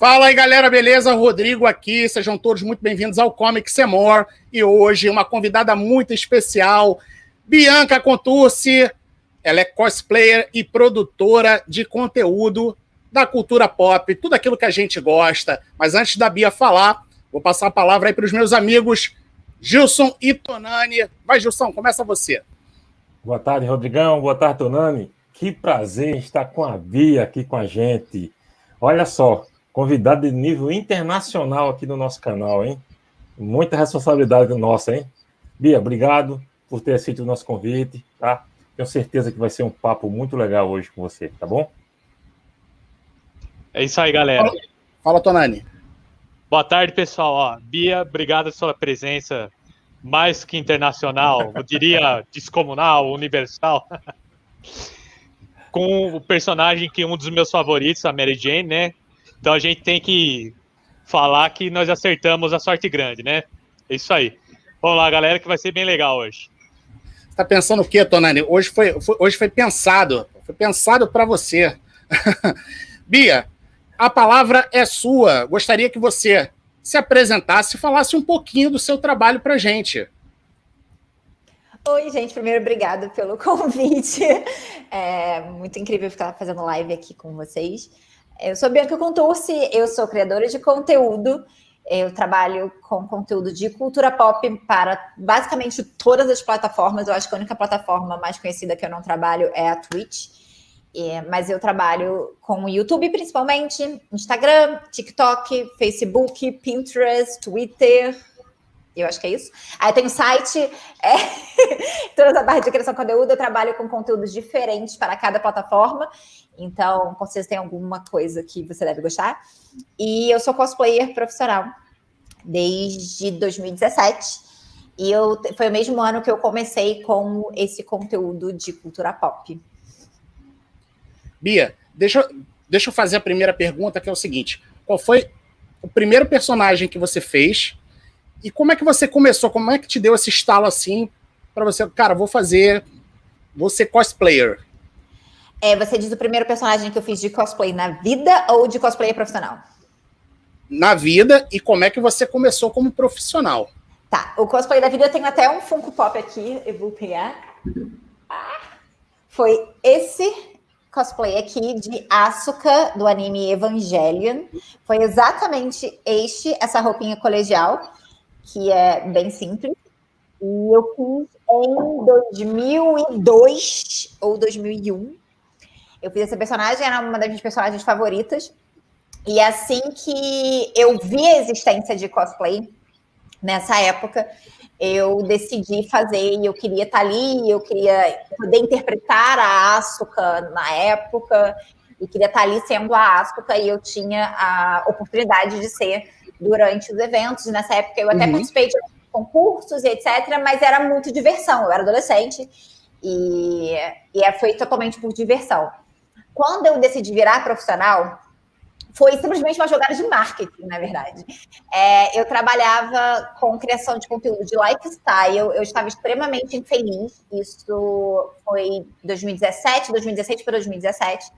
Fala aí, galera, beleza? Rodrigo aqui, sejam todos muito bem-vindos ao Comic Semor. E hoje, uma convidada muito especial, Bianca Contursi. Ela é cosplayer e produtora de conteúdo da cultura pop, tudo aquilo que a gente gosta. Mas antes da Bia falar, vou passar a palavra aí para os meus amigos Gilson e Tonani. Vai, Gilson, começa você. Boa tarde, Rodrigão. Boa tarde, Tonani. Que prazer estar com a Bia aqui com a gente. Olha só, convidado de nível internacional aqui no nosso canal, hein? Muita responsabilidade nossa, hein? Bia, obrigado por ter aceito o nosso convite, tá? Tenho certeza que vai ser um papo muito legal hoje com você, tá bom? É isso aí, galera. Fala, Fala Tonani. Boa tarde, pessoal. Ó, Bia, obrigado pela sua presença mais que internacional, eu diria descomunal, universal. Com o personagem que é um dos meus favoritos, a Mary Jane, né? Então a gente tem que falar que nós acertamos a sorte grande, né? É isso aí. Vamos lá, galera, que vai ser bem legal hoje. Você tá pensando o quê, Tonani? Hoje foi, foi hoje foi pensado. Foi pensado para você. Bia, a palavra é sua. Gostaria que você se apresentasse e falasse um pouquinho do seu trabalho para gente. Oi, gente. Primeiro, obrigado pelo convite. É muito incrível ficar fazendo live aqui com vocês. Eu sou Bianca Contursi, eu sou criadora de conteúdo. Eu trabalho com conteúdo de cultura pop para basicamente todas as plataformas. Eu acho que a única plataforma mais conhecida que eu não trabalho é a Twitch. É, mas eu trabalho com o YouTube principalmente, Instagram, TikTok, Facebook, Pinterest, Twitter. Eu acho que é isso. Aí tem o site, é, toda essa parte de criação de conteúdo. Eu trabalho com conteúdos diferentes para cada plataforma. Então, com certeza tem alguma coisa que você deve gostar. E eu sou cosplayer profissional desde 2017. E eu, foi o mesmo ano que eu comecei com esse conteúdo de cultura pop. Bia, deixa, deixa eu fazer a primeira pergunta, que é o seguinte: qual foi o primeiro personagem que você fez? E como é que você começou? Como é que te deu esse estalo assim para você, cara, vou fazer, vou ser cosplayer? É, você diz o primeiro personagem que eu fiz de cosplay na vida ou de cosplay profissional? Na vida e como é que você começou como profissional? Tá, o cosplay da vida eu tenho até um Funko Pop aqui, eu vou pegar. Ah, foi esse cosplay aqui de Asuka do anime Evangelion. Foi exatamente este, essa roupinha colegial, que é bem simples. E eu fiz em 2002 ou 2001. Eu fiz essa personagem, era uma das minhas personagens favoritas. E assim que eu vi a existência de cosplay, nessa época, eu decidi fazer e eu queria estar ali, eu queria poder interpretar a Asuka na época, e queria estar ali sendo a Asuka, e eu tinha a oportunidade de ser durante os eventos. Nessa época eu até uhum. participei de concursos e etc., mas era muito diversão, eu era adolescente, e, e foi totalmente por diversão. Quando eu decidi virar profissional, foi simplesmente uma jogada de marketing, na verdade. É, eu trabalhava com criação de conteúdo de lifestyle, eu estava extremamente infeliz. Isso foi 2017, 2016 para 2017.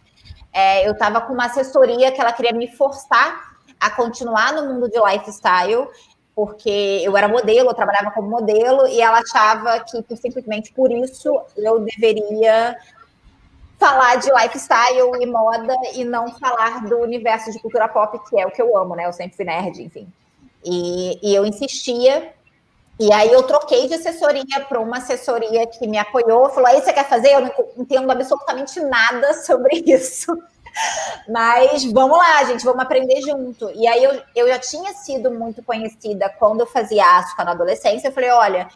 É, eu estava com uma assessoria que ela queria me forçar a continuar no mundo de lifestyle, porque eu era modelo, eu trabalhava como modelo, e ela achava que simplesmente por isso eu deveria falar de lifestyle e moda e não falar do universo de cultura pop, que é o que eu amo, né? Eu sempre fui nerd, enfim. E, e eu insistia. E aí eu troquei de assessoria para uma assessoria que me apoiou, falou: aí você quer fazer? Eu não entendo absolutamente nada sobre isso. Mas vamos lá, gente, vamos aprender junto. E aí eu, eu já tinha sido muito conhecida quando eu fazia Asca na adolescência. Eu falei: olha,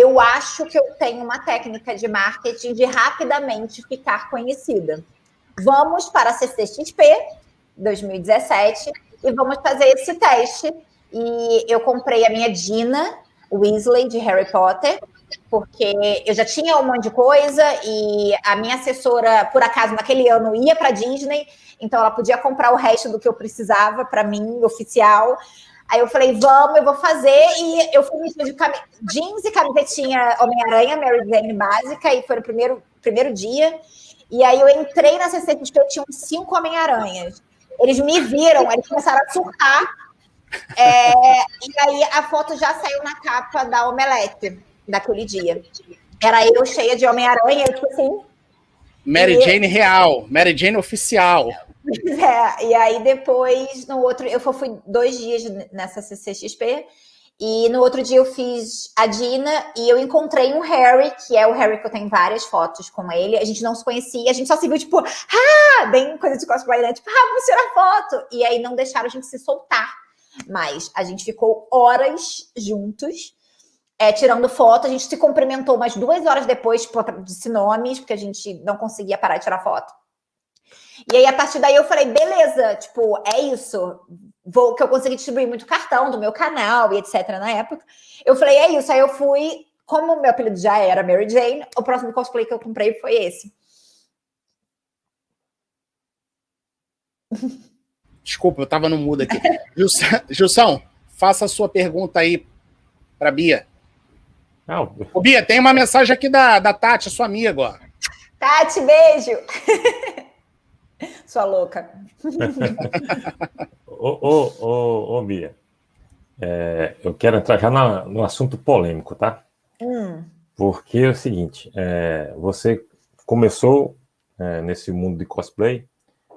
eu acho que eu tenho uma técnica de marketing de rapidamente ficar conhecida. Vamos para a CCXP 2017 e vamos fazer esse teste. E eu comprei a minha Dina Weasley de Harry Potter, porque eu já tinha um monte de coisa e a minha assessora, por acaso, naquele ano ia para Disney, então ela podia comprar o resto do que eu precisava para mim, oficial. Aí eu falei, vamos, eu vou fazer. E eu fui vestida de cam... jeans e camisetinha Homem-Aranha, Mary Jane básica, e foi no primeiro, primeiro dia. E aí eu entrei na CCXP, tinha uns cinco Homem-Aranhas. Eles me viram, eles começaram a surtar. É, e aí a foto já saiu na capa da Omelete daquele dia. Era eu cheia de Homem-Aranha, tipo assim. Mary e... Jane real, Mary Jane oficial. É, e aí depois, no outro, eu fui dois dias nessa CCXP, e no outro dia eu fiz a Dina e eu encontrei um Harry, que é o Harry que eu tenho várias fotos com ele. A gente não se conhecia, a gente só se viu, tipo, ah, bem coisa de cosplay, né? Tipo, ah, vamos tirar foto. E aí não deixaram a gente se soltar. Mas a gente ficou horas juntos é, tirando foto. A gente se cumprimentou umas duas horas depois, tipo, disse nomes, porque a gente não conseguia parar de tirar foto. E aí, a partir daí, eu falei, beleza, tipo, é isso. Vou, que eu consegui distribuir muito cartão do meu canal e etc. na época. Eu falei, é isso. Aí eu fui, como meu apelido já era Mary Jane, o próximo cosplay que eu comprei foi esse. Desculpa, eu tava no mudo aqui. Gilson, faça a sua pergunta aí para Bia. Não. Ô, Bia, tem uma mensagem aqui da, da Tati, sua amiga. Tati, beijo. sua louca. ô, ô, ô, ô, Bia, é, eu quero entrar já na, no assunto polêmico, tá? Hum. Porque é o seguinte, é, você começou é, nesse mundo de cosplay,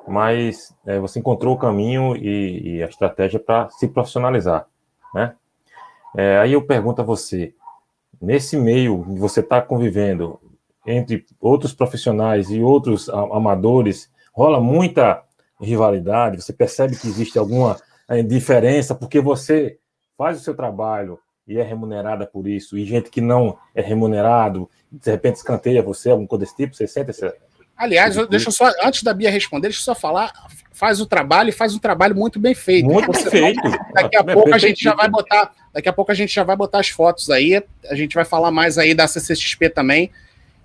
mas é, você encontrou o caminho e, e a estratégia para se profissionalizar, né? É, aí eu pergunto a você, nesse meio que você está convivendo entre outros profissionais e outros amadores, rola muita rivalidade, você percebe que existe alguma eh, diferença, porque você faz o seu trabalho e é remunerada por isso, e gente que não é remunerado, de repente escanteia você, alguma coisa desse tipo, você sente essa... Aliás, deixa eu só, antes da Bia responder, deixa eu só falar, faz o trabalho e faz um trabalho muito bem feito. Muito bem feito. Daqui a é pouco a gente já vai botar Daqui a pouco a gente já vai botar as fotos aí. A gente vai falar mais aí da CCXP também.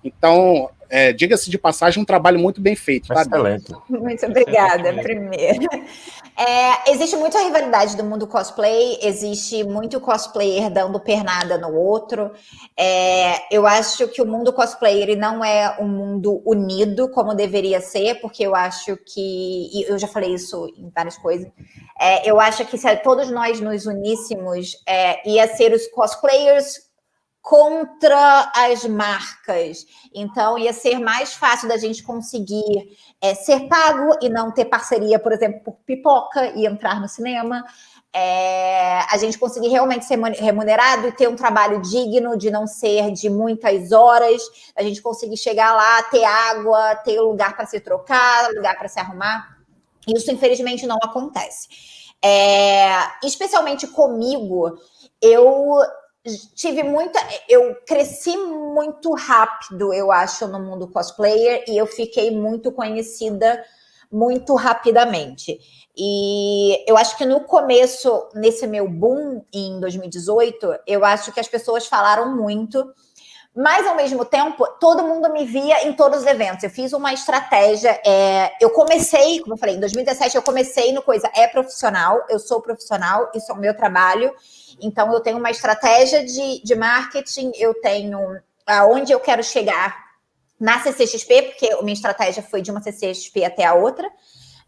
Então, é, diga-se de passagem, um trabalho muito bem feito. Tá? Excelente. Muito obrigada, primeiro. É, existe muita rivalidade do mundo cosplay, existe muito cosplayer dando pernada no outro. É, eu acho que o mundo cosplay ele não é um mundo unido como deveria ser, porque eu acho que, e eu já falei isso em várias coisas, é, eu acho que se todos nós nos uníssemos, é, ia ser os cosplayers contra as marcas. Então, ia ser mais fácil da gente conseguir é, ser pago e não ter parceria, por exemplo, por pipoca e entrar no cinema. É, a gente conseguir realmente ser remunerado e ter um trabalho digno, de não ser de muitas horas, a gente conseguir chegar lá, ter água, ter lugar para se trocar, lugar para se arrumar. Isso, infelizmente, não acontece. É, especialmente comigo, eu tive muita. Eu cresci muito rápido, eu acho, no mundo cosplayer, e eu fiquei muito conhecida muito rapidamente. E eu acho que no começo, nesse meu boom em 2018, eu acho que as pessoas falaram muito. Mas, ao mesmo tempo, todo mundo me via em todos os eventos. Eu fiz uma estratégia. É, eu comecei, como eu falei, em 2017, eu comecei no coisa é profissional, eu sou profissional, isso é o meu trabalho. Então, eu tenho uma estratégia de, de marketing, eu tenho aonde eu quero chegar na CCXP, porque a minha estratégia foi de uma CCXP até a outra.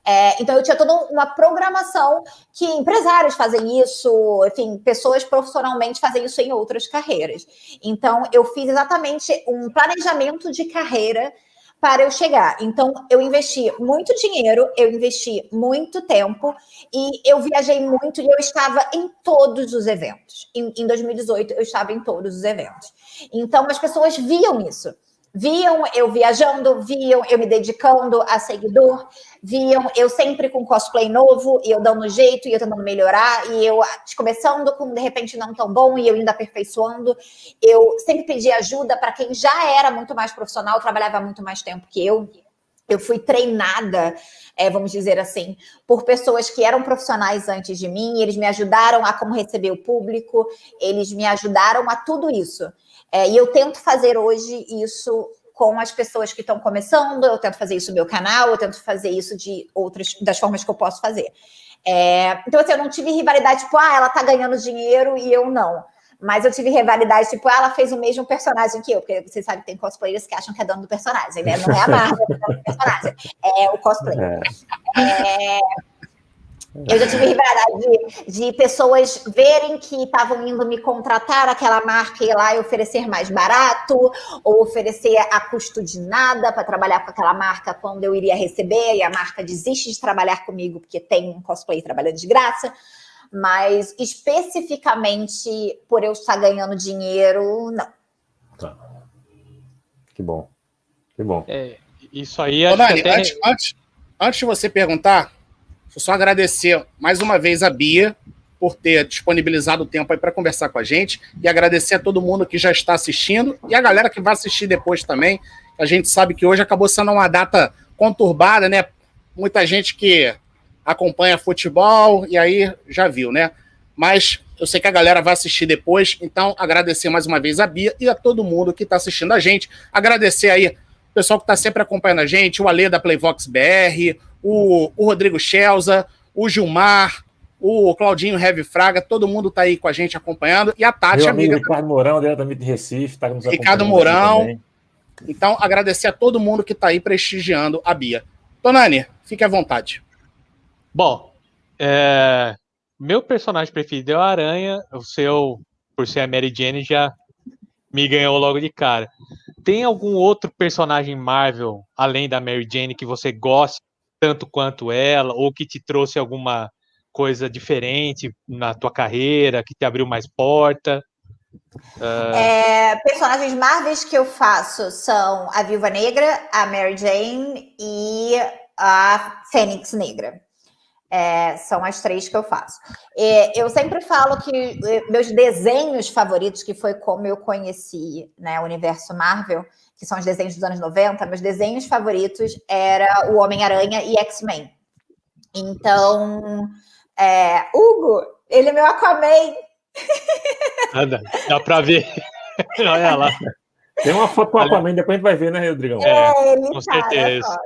É, então, eu tinha toda uma programação que empresários fazem isso, enfim, pessoas profissionalmente fazem isso em outras carreiras. Então, eu fiz exatamente um planejamento de carreira para eu chegar. Então, eu investi muito dinheiro, eu investi muito tempo e eu viajei muito e eu estava em todos os eventos. Em, em 2018, eu estava em todos os eventos. Então, as pessoas viam isso viam eu viajando, viam eu me dedicando a seguidor, viam eu sempre com cosplay novo e eu dando jeito e eu tentando melhorar e eu começando com de repente não tão bom e eu ainda aperfeiçoando. Eu sempre pedi ajuda para quem já era muito mais profissional, trabalhava muito mais tempo que eu. Eu fui treinada, é, vamos dizer assim, por pessoas que eram profissionais antes de mim, eles me ajudaram a como receber o público, eles me ajudaram a tudo isso. É, e eu tento fazer hoje isso com as pessoas que estão começando, eu tento fazer isso no meu canal, eu tento fazer isso de outras das formas que eu posso fazer. É, então, assim, eu não tive rivalidade, tipo, ah, ela tá ganhando dinheiro e eu não. Mas eu tive rivalidade, tipo, ah, ela fez o mesmo personagem que eu, porque você sabe que tem cosplayers que acham que é dono do personagem, né? Não é a marca, é o personagem, é o cosplay. É. É, Eu já tive rivalidade de, de pessoas verem que estavam indo me contratar aquela marca e ir lá e oferecer mais barato, ou oferecer a custo de nada para trabalhar com aquela marca quando eu iria receber, e a marca desiste de trabalhar comigo porque tem um cosplay trabalhando de graça. Mas especificamente por eu estar ganhando dinheiro, não. Tá. Que bom. Que bom. É, isso aí. Ô, até... antes, antes, antes de você perguntar, Deixa eu só agradecer mais uma vez a Bia por ter disponibilizado o tempo aí para conversar com a gente e agradecer a todo mundo que já está assistindo e a galera que vai assistir depois também. A gente sabe que hoje acabou sendo uma data conturbada, né? Muita gente que acompanha futebol e aí já viu, né? Mas eu sei que a galera vai assistir depois, então agradecer mais uma vez a Bia e a todo mundo que está assistindo a gente. Agradecer aí o pessoal que está sempre acompanhando a gente, o Alê da Playvox BR, o, o Rodrigo Schelza, o Gilmar, o Claudinho Heavy Fraga, todo mundo está aí com a gente acompanhando. E a Tati, Meu amiga. Ricardo Mourão, diretamente de Recife, está nos Ricardo Mourão. Então, agradecer a todo mundo que está aí prestigiando a Bia. Tonani, fique à vontade. Bom, é... meu personagem preferido é o Aranha, o seu, por ser a Mary Jane, já me ganhou logo de cara. Tem algum outro personagem Marvel, além da Mary Jane, que você gosta tanto quanto ela, ou que te trouxe alguma coisa diferente na tua carreira, que te abriu mais porta? Uh... É, personagens Marvels que eu faço são a Viúva Negra, a Mary Jane e a Fênix Negra. É, são as três que eu faço. Eu sempre falo que eh, meus desenhos favoritos, que foi como eu conheci né, o universo Marvel, que são os desenhos dos anos 90, meus desenhos favoritos era o Homem-Aranha e X-Men. Então, é, Hugo, ele é meu Aquaman. Anda, dá pra ver. Olha lá. Tem uma foto com o Aquaman, depois a gente vai ver, né, Rodrigão? É, ele com tá certeza.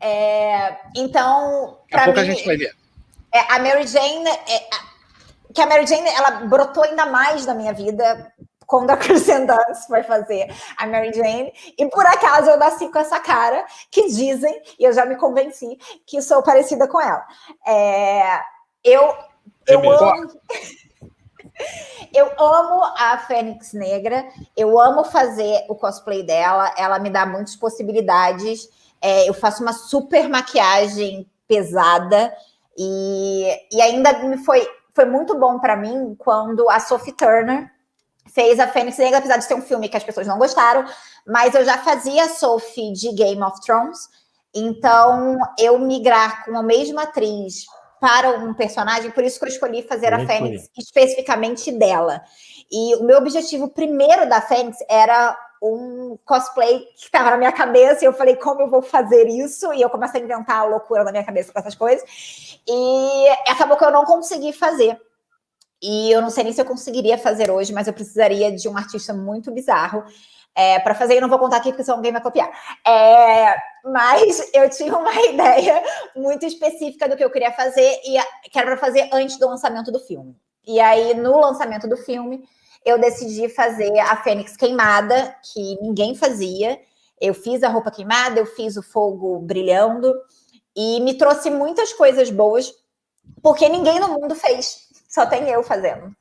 É, então, Daqui a pouco mim, a gente vai ver. É, a Mary Jane, é, que a Mary Jane, ela brotou ainda mais na minha vida quando a Kristen Dunst foi fazer a Mary Jane. E por acaso eu nasci com essa cara que dizem, e eu já me convenci, que sou parecida com ela. É, eu, eu amo. Eu amo a Fênix Negra, eu amo fazer o cosplay dela, ela me dá muitas possibilidades. É, eu faço uma super maquiagem pesada e, e ainda me foi, foi muito bom para mim quando a Sophie Turner fez a Fênix Negra, apesar de ser um filme que as pessoas não gostaram, mas eu já fazia Sophie de Game of Thrones, então eu migrar com a mesma atriz para um personagem, por isso que eu escolhi fazer Muito a Fênix especificamente dela. E o meu objetivo primeiro da Fênix era um cosplay que estava na minha cabeça, e eu falei, como eu vou fazer isso? E eu comecei a inventar a loucura na minha cabeça com essas coisas, e acabou que eu não consegui fazer. E eu não sei nem se eu conseguiria fazer hoje, mas eu precisaria de um artista muito bizarro é, para fazer. Eu não vou contar aqui porque senão alguém vai copiar. É, mas eu tinha uma ideia muito específica do que eu queria fazer e que era para fazer antes do lançamento do filme. E aí, no lançamento do filme, eu decidi fazer a Fênix queimada, que ninguém fazia. Eu fiz a roupa queimada, eu fiz o fogo brilhando e me trouxe muitas coisas boas, porque ninguém no mundo fez só tem eu fazendo.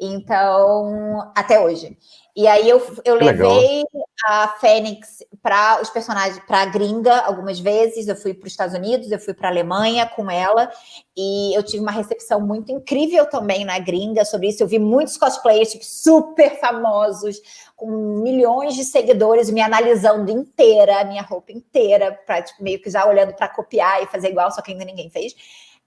Então, até hoje. E aí eu, eu levei a Fênix para os personagens, para a gringa algumas vezes. Eu fui para os Estados Unidos, eu fui para a Alemanha com ela, e eu tive uma recepção muito incrível também na gringa sobre isso. Eu vi muitos cosplayers tipo, super famosos, com milhões de seguidores, me analisando inteira, minha roupa inteira, para tipo, meio que já olhando para copiar e fazer igual, só que ainda ninguém fez.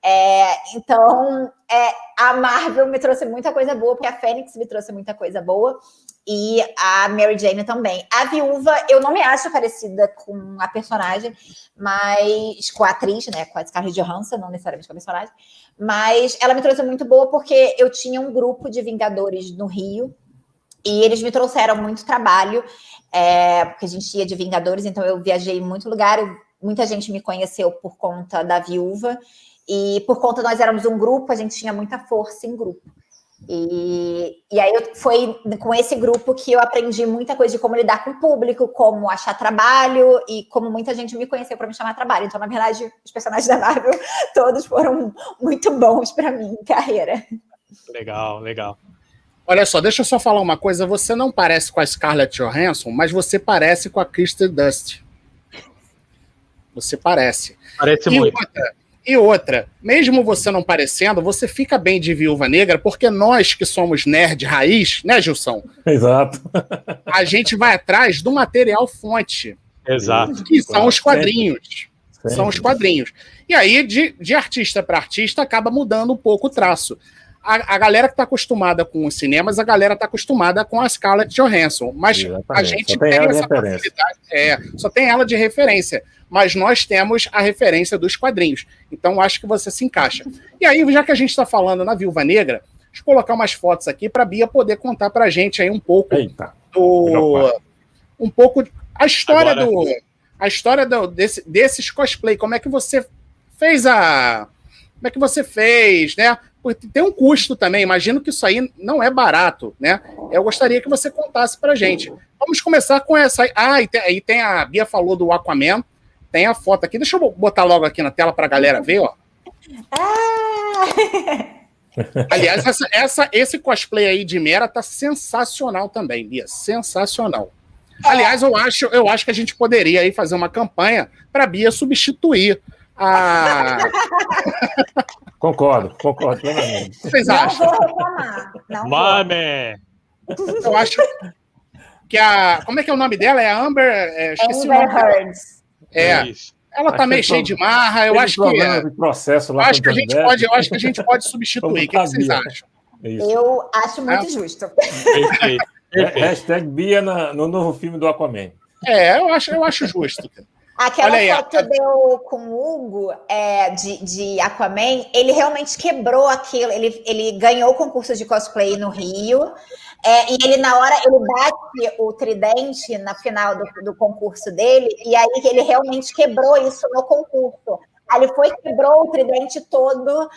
É, então, é, a Marvel me trouxe muita coisa boa, porque a Fênix me trouxe muita coisa boa, e a Mary Jane também. A viúva, eu não me acho parecida com a personagem, mas com a atriz, né? Com a Scarlett Johansson, não necessariamente com a personagem, mas ela me trouxe muito boa porque eu tinha um grupo de Vingadores no Rio. E eles me trouxeram muito trabalho, é, porque a gente ia de Vingadores, então eu viajei em muito lugar, muita gente me conheceu por conta da viúva, e por conta nós éramos um grupo, a gente tinha muita força em grupo. E, e aí eu, foi com esse grupo que eu aprendi muita coisa de como lidar com o público, como achar trabalho e como muita gente me conheceu para me chamar trabalho. Então, na verdade, os personagens da Marvel todos foram muito bons para mim em carreira. Legal, legal. Olha só, deixa eu só falar uma coisa. Você não parece com a Scarlett Johansson, mas você parece com a Kristen Dust. Você parece. Parece e muito. Outra, e outra, mesmo você não parecendo, você fica bem de viúva negra, porque nós que somos nerd raiz, né, Gilson? Exato. A gente vai atrás do material fonte. Exato. Que são os quadrinhos. Sempre. São os quadrinhos. E aí, de, de artista para artista, acaba mudando um pouco o traço. A, a galera que está acostumada com os cinemas, a galera está acostumada com a Scarlett Johansson. Mas Exatamente. a gente Só tem tem, ela de essa referência. facilidade. É, só tem ela de referência. Mas nós temos a referência dos quadrinhos. Então, acho que você se encaixa. E aí, já que a gente está falando na Viúva Negra, deixa eu colocar umas fotos aqui para a Bia poder contar para a gente aí um pouco Eita. do um pouco a história Agora- do a história do, desse, desses cosplay como é que você fez a como é que você fez né Porque tem um custo também imagino que isso aí não é barato né? Eu gostaria que você contasse pra gente. Vamos começar com essa ah e tem, aí tem a Bia falou do Aquaman. Tem a foto aqui. Deixa eu botar logo aqui na tela pra galera ver ó. Aliás, essa, essa- esse cosplay aí de Mera tá sensacional também, Bia. Sensacional. Aliás, eu acho, eu acho que a gente poderia aí fazer uma campanha para Bia substituir a. Concordo, concordo plenamente. O que vocês Não acham? vou reclamar. Não vou. Mame! Eu acho que a. Como é que é o nome dela? É a Amber. é, esqueci o Amber nome dela. Heard. É, Isso. ela tá Acho meio que cheia de marra. Eu acho que. de processo Eu lá acho que a o gente pode, eu acho que a gente pode substituir. O que, que vocês acham? Isso. Eu acho muito Ah. justo. Perfeito. Perfeito. Hashtag Bia na- no novo filme do Aquaman. É, eu acho, eu acho justo. Aquela aí, foto que a- eu deu com o Hugo é, de, de Aquaman, ele realmente quebrou aquilo. Ele, ele ganhou o concurso de cosplay no Rio. é, e ele, na hora, ele bate o tridente na final do, do concurso dele, e aí ele realmente quebrou isso no concurso. Aí ele foi e quebrou o tridente todo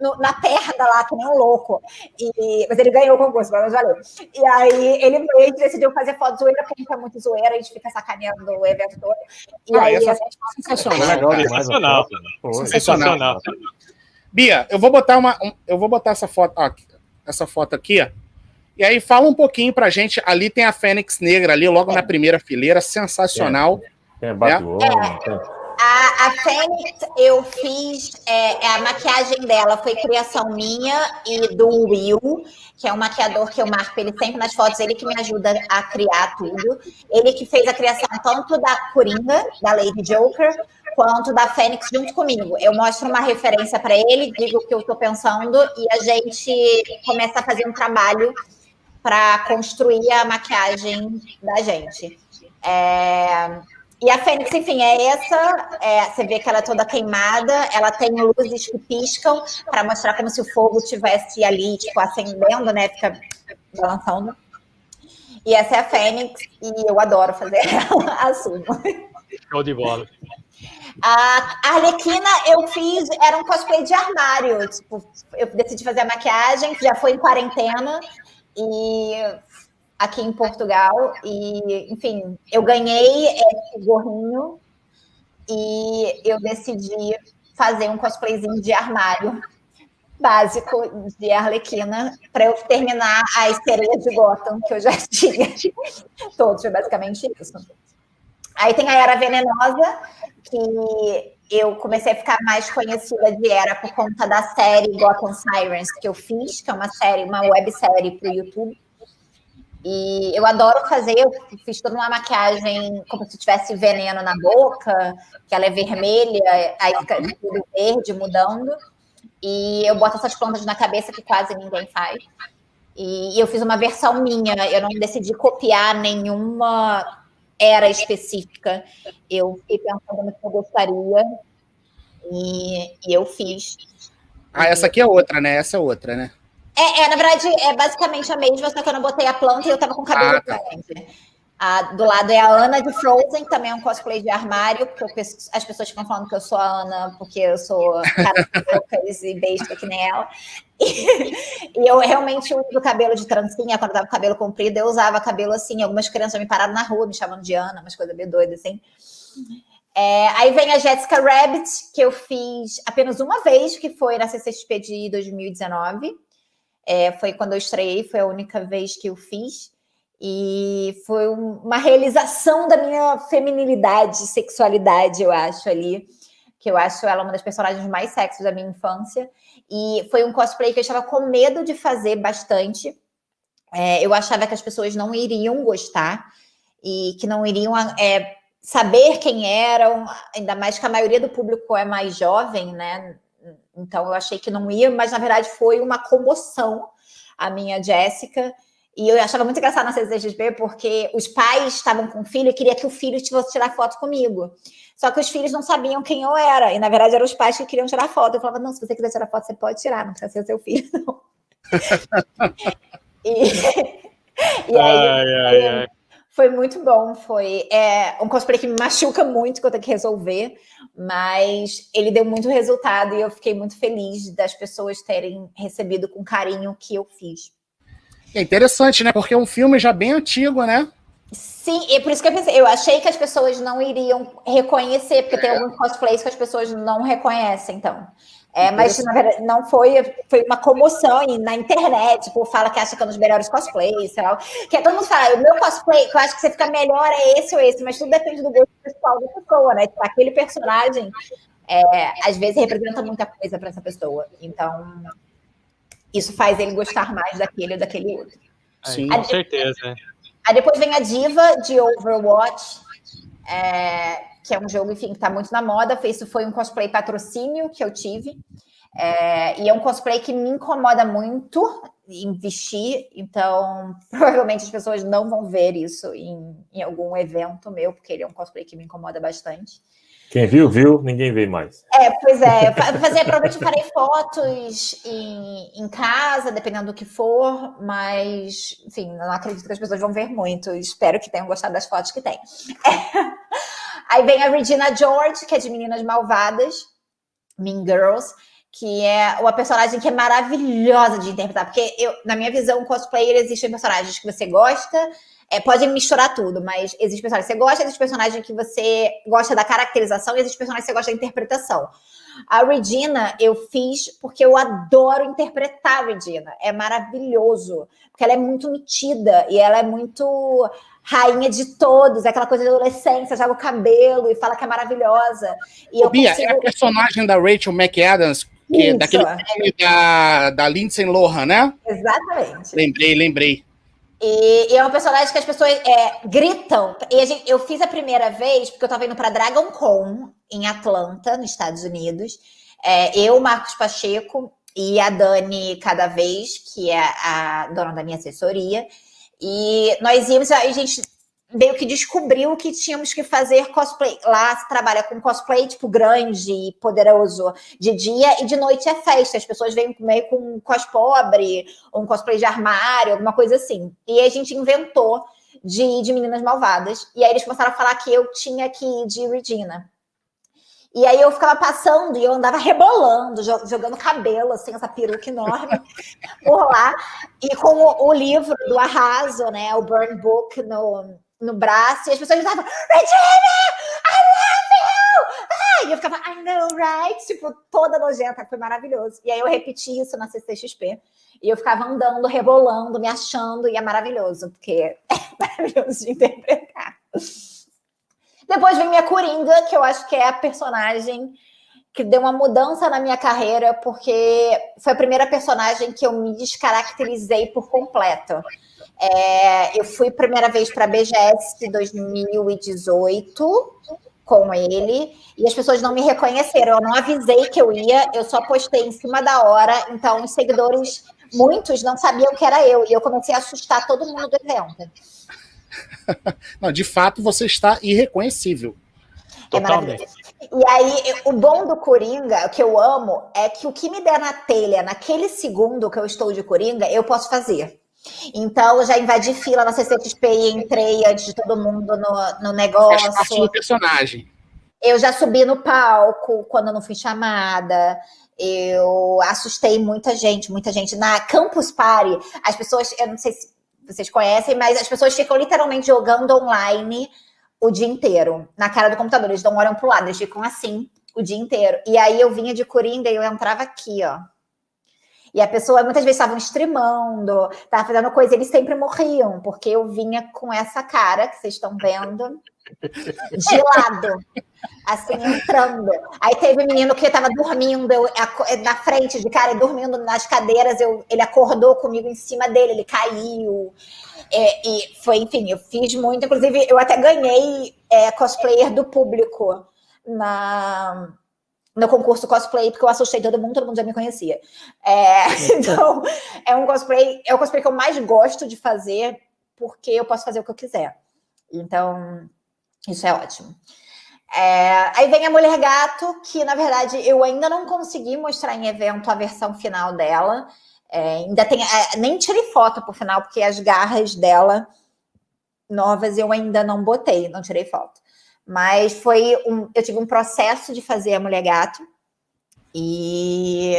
no- na perna lá, que nem um louco. E, mas ele ganhou o concurso, menos valeu. E aí ele, ele decidiu fazer foto zoeira, porque a gente é muito zoeira, a gente fica sacaneando o evento todo. E Ah, aí essa a gente é sensacional. legal Sensacional. Sensacional. Bia, eu vou botar uma, um- eu vou botar essa foto, ó, aqui, essa foto aqui, ó. E aí fala um pouquinho pra gente. Ali tem a Fênix Negra ali, logo na primeira fileira, sensacional. Tem a Batwoman, tem- A, a Fênix, eu fiz é, a maquiagem dela, foi criação minha e do Will, que é um maquiador que eu marco ele sempre nas fotos, ele que me ajuda a criar tudo. Ele que fez a criação tanto da Coringa, da Lady Joker, quanto da Fênix junto comigo. Eu mostro uma referência para ele, digo o que eu estou pensando e a gente começa a fazer um trabalho para construir a maquiagem da gente. É, e a Fênix, enfim, é essa. é, você vê que ela é toda queimada, ela tem luzes que piscam para mostrar como se o fogo estivesse ali, tipo, acendendo, né? Fica balançando. E essa é a Fênix, e eu adoro fazer ela, assumo. Show de bola. A Arlequina eu fiz, era um cosplay de armário. Tipo, eu decidi fazer a maquiagem, já foi em quarentena, e aqui em Portugal. E, enfim, eu ganhei esse gorrinho e eu decidi fazer um cosplayzinho de armário básico de Arlequina para eu terminar as sereias de Gotham que eu já tinha. Todos, foi basicamente isso. Aí tem a Era Venenosa, que eu comecei a ficar mais conhecida de Era por conta da série Gotham Sirens que eu fiz, que é uma série, uma websérie para o YouTube. E eu adoro fazer, eu fiz toda uma maquiagem como se tivesse veneno na boca, que ela é vermelha, aí fica tudo verde mudando. E eu boto essas plantas na cabeça que quase ninguém faz. E eu fiz uma versão minha, eu não decidi copiar nenhuma era específica. Eu fiquei pensando no que eu gostaria e, e eu fiz. Ah, essa aqui é outra, né? Essa é outra, né? É, é, na verdade, é basicamente a mesma, só que eu não botei a planta e eu tava com o cabelo Ah, tá. grande. Ah, do lado é a Ana de Frozen, que também é um cosplay de armário, porque as pessoas ficam falando que eu sou a Ana, porque eu sou cara de e besta que nem ela. E, e, eu realmente uso o cabelo de trancinha, quando eu tava com cabelo comprido, eu usava cabelo assim. Algumas crianças me pararam na rua, me chamando de Ana, umas coisas meio doidas assim. É, aí vem a Jessica Rabbit, que eu fiz apenas uma vez, que foi na CCXP de 2019. É, foi quando eu estreiei, foi a única vez que eu fiz. E foi uma realização da minha feminilidade, sexualidade, eu acho, ali. Que eu acho ela uma das personagens mais sexys da minha infância. E foi um cosplay que eu estava com medo de fazer bastante. É, eu achava que as pessoas não iriam gostar e que não iriam é, saber quem eram, ainda mais que a maioria do público é mais jovem, né? Então eu achei que não ia, mas na verdade foi uma comoção a minha Jéssica. E eu achava muito engraçado na CCXP porque os pais estavam com o filho e queria que o filho fosse tirar foto comigo. Só que os filhos não sabiam quem eu era. E na verdade eram os pais que queriam tirar foto. Eu falava, não, se você quiser tirar foto, você pode tirar, não precisa ser seu filho, não. e, e aí, ai, ai, ai. Foi muito bom, foi é, um cosplay que me machuca muito, que eu tenho que resolver, mas ele deu muito resultado e eu fiquei muito feliz das pessoas terem recebido com carinho o que eu fiz. É interessante, né? Porque é um filme já bem antigo, né? Sim, e por isso que eu pensei, eu achei que as pessoas não iriam reconhecer, porque tem alguns cosplays que as pessoas não reconhecem, então. É, mas na verdade não foi, foi uma comoção e na internet, tipo, fala que acha que é um dos melhores cosplays, sei lá. Que é todo mundo fala, o meu cosplay, que eu acho que você fica melhor é esse ou esse, mas tudo depende do gosto pessoal da pessoa, né? Tipo, aquele personagem é, às vezes representa muita coisa para essa pessoa. Então, isso faz ele gostar mais daquele ou daquele outro. Sim, com certeza. Aí depois vem a diva de Overwatch. É, que é um jogo, enfim, que está muito na moda. Isso foi um cosplay patrocínio que eu tive. É, e é um cosplay que me incomoda muito em vestir, então provavelmente as pessoas não vão ver isso em, em algum evento meu, porque ele é um cosplay que me incomoda bastante. Quem viu, viu, ninguém vê mais. É, pois é. Fazer, provavelmente farei fotos em, em casa, dependendo do que for, mas, enfim, não acredito que as pessoas vão ver muito. Espero que tenham gostado das fotos que tem. É. Aí vem a Regina George, que é de Meninas Malvadas, Mean Girls, que é uma personagem que é maravilhosa de interpretar, porque eu, na minha visão, cosplayer existem personagens que você gosta, é, pode misturar tudo, mas existe personagem que você gosta, existe personagem que você gosta da caracterização e existe personagem que você gosta da interpretação. A Regina eu fiz porque eu adoro interpretar a Regina. É maravilhoso. Porque ela é muito metida e ela é muito rainha de todos, aquela coisa de adolescência, joga o cabelo e fala que é maravilhosa. E Ô, Bia, consigo... é a personagem da Rachel McAdams, que é daquele filme da, da Lindsay Lohan, né? Exatamente. Lembrei, lembrei. E, e, é um personagem que as pessoas é, gritam. E gente, eu fiz a primeira vez porque eu estava indo para Dragon Con em Atlanta, nos Estados Unidos. É, eu, Marcos Pacheco e a Dani Cada Vez, que é a dona da minha assessoria. E nós íamos, a gente meio que descobriu que tínhamos que fazer cosplay. Lá se trabalha com cosplay, tipo, grande e poderoso de dia, e de noite é festa. As pessoas vêm meio com um pobre, ou um cosplay de armário, alguma coisa assim. E a gente inventou de de meninas malvadas. E aí eles começaram a falar que eu tinha que ir de Regina. E aí eu ficava passando e eu andava rebolando, jogando cabelo, assim, essa peruca enorme por lá. E com o, o livro do Arraso, né, o Burn Book no, no braço, e as pessoas estavam, Regina, I love you! E eu ficava, I know, right? Tipo, toda nojenta, foi maravilhoso. E aí eu repeti isso na CCXP, e eu ficava andando, rebolando, me achando, e é maravilhoso, porque é maravilhoso de interpretar. Depois vem minha Coringa, que eu acho que é a personagem que deu uma mudança na minha carreira, porque foi a primeira personagem que eu me descaracterizei por completo. É, eu fui primeira vez para a BGS 2018 com ele e as pessoas não me reconheceram. Eu não avisei que eu ia, eu só postei em cima da hora. Então, os seguidores, muitos não sabiam que era eu e eu comecei a assustar todo mundo do evento. não, de fato, você está irreconhecível. Totalmente. É e aí, o bom do Coringa, o que eu amo, é que o que me der na telha naquele segundo que eu estou de Coringa, eu posso fazer. Então, eu já invadi fila na CCXP e entrei antes de todo mundo no, no negócio. Faz parte do personagem. Eu já subi no palco quando eu não fui chamada. Eu assustei muita gente, muita gente. Na Campus Party, as pessoas, eu não sei se vocês conhecem, mas as pessoas ficam literalmente jogando online o dia inteiro, na cara do computador. Eles não olham pro lado, eles ficam assim o dia inteiro. E aí eu vinha de Coringa e eu entrava aqui, ó. E a pessoa muitas vezes estavam streamando, estavam fazendo coisa, eles sempre morriam, porque eu vinha com essa cara que vocês estão vendo, de lado, assim, entrando. Aí teve um menino que estava dormindo eu, na frente de cara, dormindo nas cadeiras, eu, ele acordou comigo em cima dele, ele caiu. É, e foi, enfim, eu fiz muito, inclusive eu até ganhei é, cosplayer do público na no concurso cosplay, porque eu assustei todo mundo, todo mundo já me conhecia. É, então, é um cosplay, é o cosplay que eu mais gosto de fazer, porque eu posso fazer o que eu quiser. Então, isso é ótimo. É, aí vem a Mulher Gato, que na verdade eu ainda não consegui mostrar em evento a versão final dela. É, ainda tem. É, nem tirei foto por final, porque as garras dela novas eu ainda não botei, não tirei foto. Mas foi um, eu tive um processo de fazer a Mulher Gato e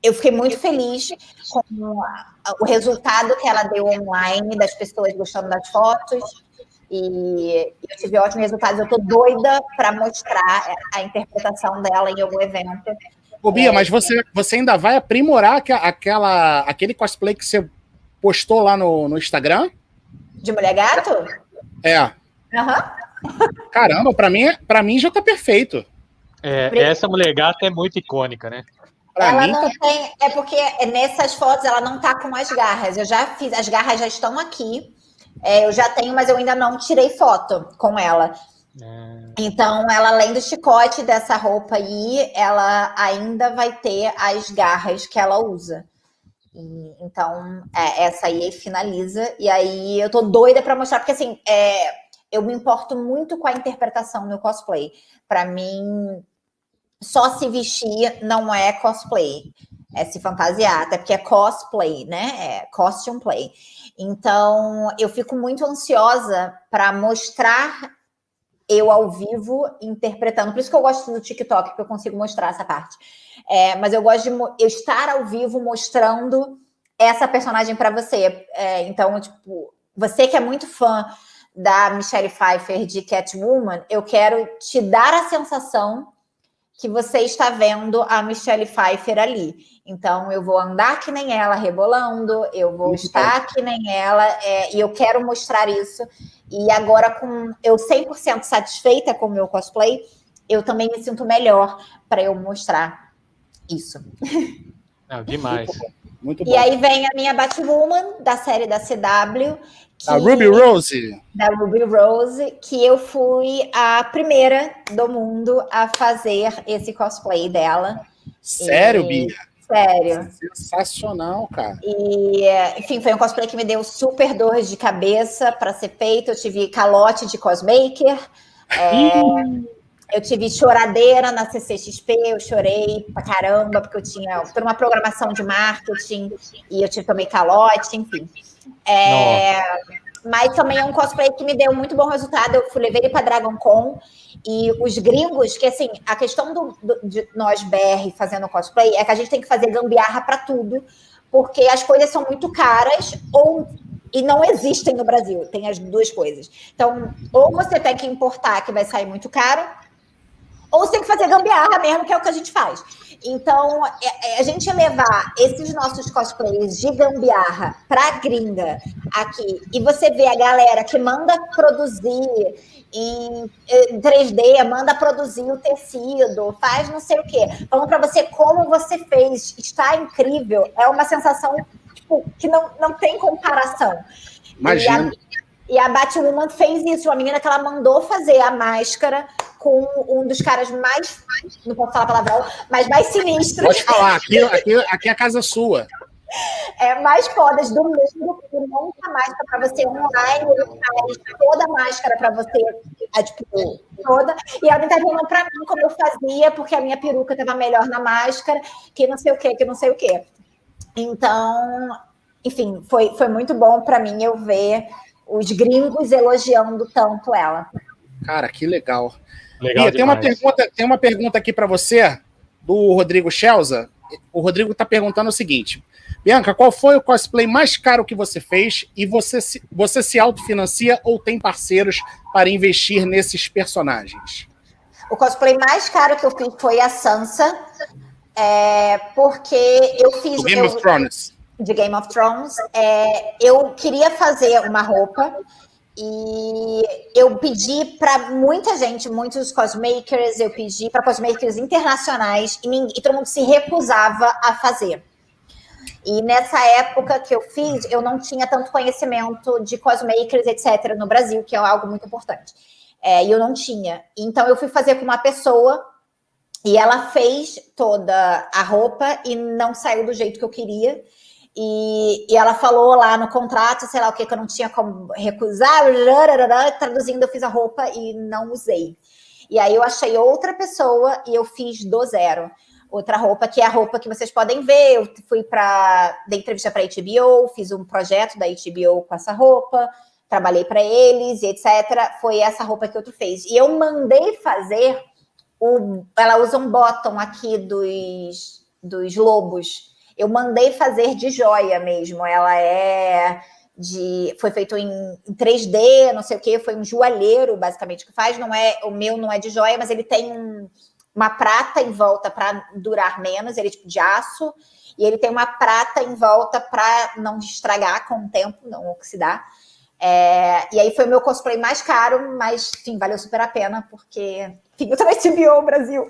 eu fiquei muito feliz com o resultado que ela deu online, das pessoas gostando das fotos. E eu tive ótimos resultados. Eu estou doida para mostrar a interpretação dela em algum evento. Ô, Bia, é, mas você, você ainda vai aprimorar aquela, aquele cosplay que você postou lá no, no Instagram? De Mulher Gato? É. Aham. Uhum. Caramba, para mim, para mim já tá perfeito. É, essa mulher gata é muito icônica, né? Pra ela não tá... tem. É porque nessas fotos ela não tá com as garras. Eu já fiz, as garras já estão aqui. É, eu já tenho, mas eu ainda não tirei foto com ela. É... Então, ela, além do chicote dessa roupa aí, ela ainda vai ter as garras que ela usa. E, então, é, essa aí finaliza. E aí eu tô doida para mostrar, porque assim, é, eu me importo muito com a interpretação no cosplay. Para mim, só se vestir não é cosplay, é se fantasiar, até porque é cosplay, né? É costume play. Então, eu fico muito ansiosa para mostrar eu ao vivo interpretando. Por isso que eu gosto do TikTok, porque eu consigo mostrar essa parte. É, mas eu gosto de eu estar ao vivo mostrando essa personagem para você. É, então, tipo, você que é muito fã da Michelle Pfeiffer de Catwoman, eu quero te dar a sensação que você está vendo a Michelle Pfeiffer ali. Então, eu vou andar que nem ela, rebolando, eu vou estar que nem ela, é, e eu quero mostrar isso. E agora, com eu 100% satisfeita com o meu cosplay, eu também me sinto melhor para eu mostrar isso. Não, demais. Muito bom. E aí vem a minha Batwoman, da série da CW, que, a Ruby Rose. Da Ruby Rose, que eu fui a primeira do mundo a fazer esse cosplay dela. Sério, e... Bia? Sério. Sensacional, cara. E, enfim, foi um cosplay que me deu super dor de cabeça para ser feito. Eu tive calote de cosmaker. É, eu tive choradeira na CCXP, eu chorei pra caramba, porque eu tinha toda uma programação de marketing e eu tive também calote, enfim. É, mas também é um cosplay que me deu muito bom resultado. Eu fui, levei ele para Dragon Con e os gringos, que assim, a questão do, do, de nós BR fazendo cosplay é que a gente tem que fazer gambiarra para tudo, porque as coisas são muito caras ou e não existem no Brasil. Tem as duas coisas. Então, ou você tem que importar, que vai sair muito caro, ou você tem que fazer gambiarra mesmo, que é o que a gente faz. Então, é, é, a gente levar esses nossos cosplays de gambiarra pra gringa aqui, e você vê a galera que manda produzir em 3D, manda produzir o tecido, faz não sei o quê. Falando para você como você fez, está incrível, é uma sensação tipo, que não, não tem comparação. Imagina. E a Batwoman fez isso, uma menina que ela mandou fazer a máscara com um dos caras mais, não posso falar palavrão, mas mais sinistros. Pode falar, aqui, aqui, aqui é a casa sua. É, mais fodas do mundo, que monta máscara para você online, ele faz toda a máscara para você, é, tipo, toda. E ela tá falando para mim como eu fazia, porque a minha peruca estava melhor na máscara, que não sei o que, que não sei o que. Então, enfim, foi, foi muito bom para mim eu ver os gringos elogiando tanto ela. Cara, que legal. Legal tem, uma pergunta, tem uma pergunta aqui para você, do Rodrigo Schelza. O Rodrigo está perguntando o seguinte: Bianca, qual foi o cosplay mais caro que você fez e você se, você se autofinancia ou tem parceiros para investir nesses personagens? O cosplay mais caro que eu fiz foi a Sansa, é, porque eu fiz. Do Game eu, of Thrones. De Game of Thrones. É, eu queria fazer uma roupa e eu pedi para muita gente, muitos cosmakers, eu pedi para cosmakers internacionais e, ninguém, e todo mundo se recusava a fazer. E nessa época que eu fiz, eu não tinha tanto conhecimento de cosmakers, etc., no Brasil, que é algo muito importante. É, e eu não tinha. Então eu fui fazer com uma pessoa e ela fez toda a roupa e não saiu do jeito que eu queria. E, e ela falou lá no contrato, sei lá o que, que eu não tinha como recusar, traduzindo, eu fiz a roupa e não usei. E aí eu achei outra pessoa e eu fiz do zero. Outra roupa, que é a roupa que vocês podem ver. Eu fui para da entrevista para a HBO, fiz um projeto da HBO com essa roupa, trabalhei para eles etc. Foi essa roupa que outro fez. E eu mandei fazer o. Ela usa um bottom aqui dos, dos lobos. Eu mandei fazer de joia mesmo. Ela é de. Foi feito em, em 3D, não sei o que, foi um joalheiro, basicamente, que faz. Não é, o meu não é de joia, mas ele tem um, uma prata em volta para durar menos, ele é tipo de aço, e ele tem uma prata em volta para não estragar com o tempo, não oxidar. É, e aí foi o meu cosplay mais caro, mas enfim, valeu super a pena, porque enfim, eu também HBO Brasil.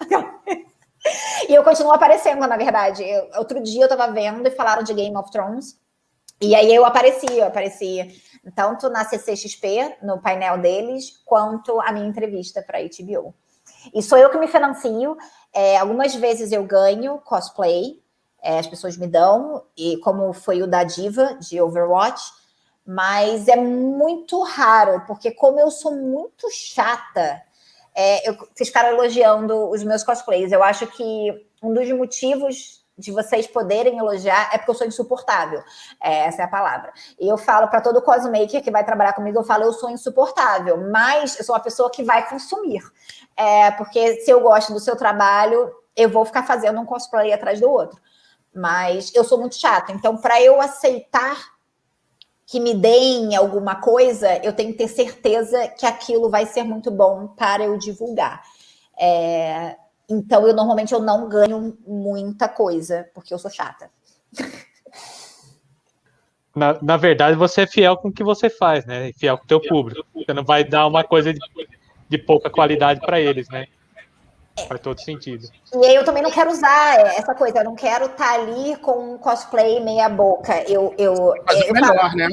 e eu continuo aparecendo, na verdade. Eu, outro dia eu tava vendo e falaram de Game of Thrones. E aí eu apareci, eu apareci tanto na CCXP, no painel deles, quanto a minha entrevista para HBO. E sou eu que me financio. É, algumas vezes eu ganho cosplay, é, as pessoas me dão, e como foi o da Diva de Overwatch mas é muito raro, porque como eu sou muito chata, é, eu, vocês ficaram elogiando os meus cosplays. Eu acho que um dos motivos de vocês poderem elogiar é porque eu sou insuportável. É, essa é a palavra. E eu falo para todo cosmaker que vai trabalhar comigo, eu falo, eu sou insuportável, mas eu sou uma pessoa que vai consumir. É, porque se eu gosto do seu trabalho, eu vou ficar fazendo um cosplay atrás do outro. Mas eu sou muito chata. Então, para eu aceitar que me deem alguma coisa, eu tenho que ter certeza que aquilo vai ser muito bom para eu divulgar. É, então, eu normalmente eu não ganho muita coisa, porque eu sou chata. Na, na verdade, você é fiel com o que você faz, né? Fiel com o teu público. Você não vai dar uma coisa de, de pouca qualidade para eles, né? Faz todo sentido. E aí eu também não quero usar essa coisa, eu não quero estar tá ali com um cosplay meia boca. Eu, eu, Mas eu, melhor, falo, né?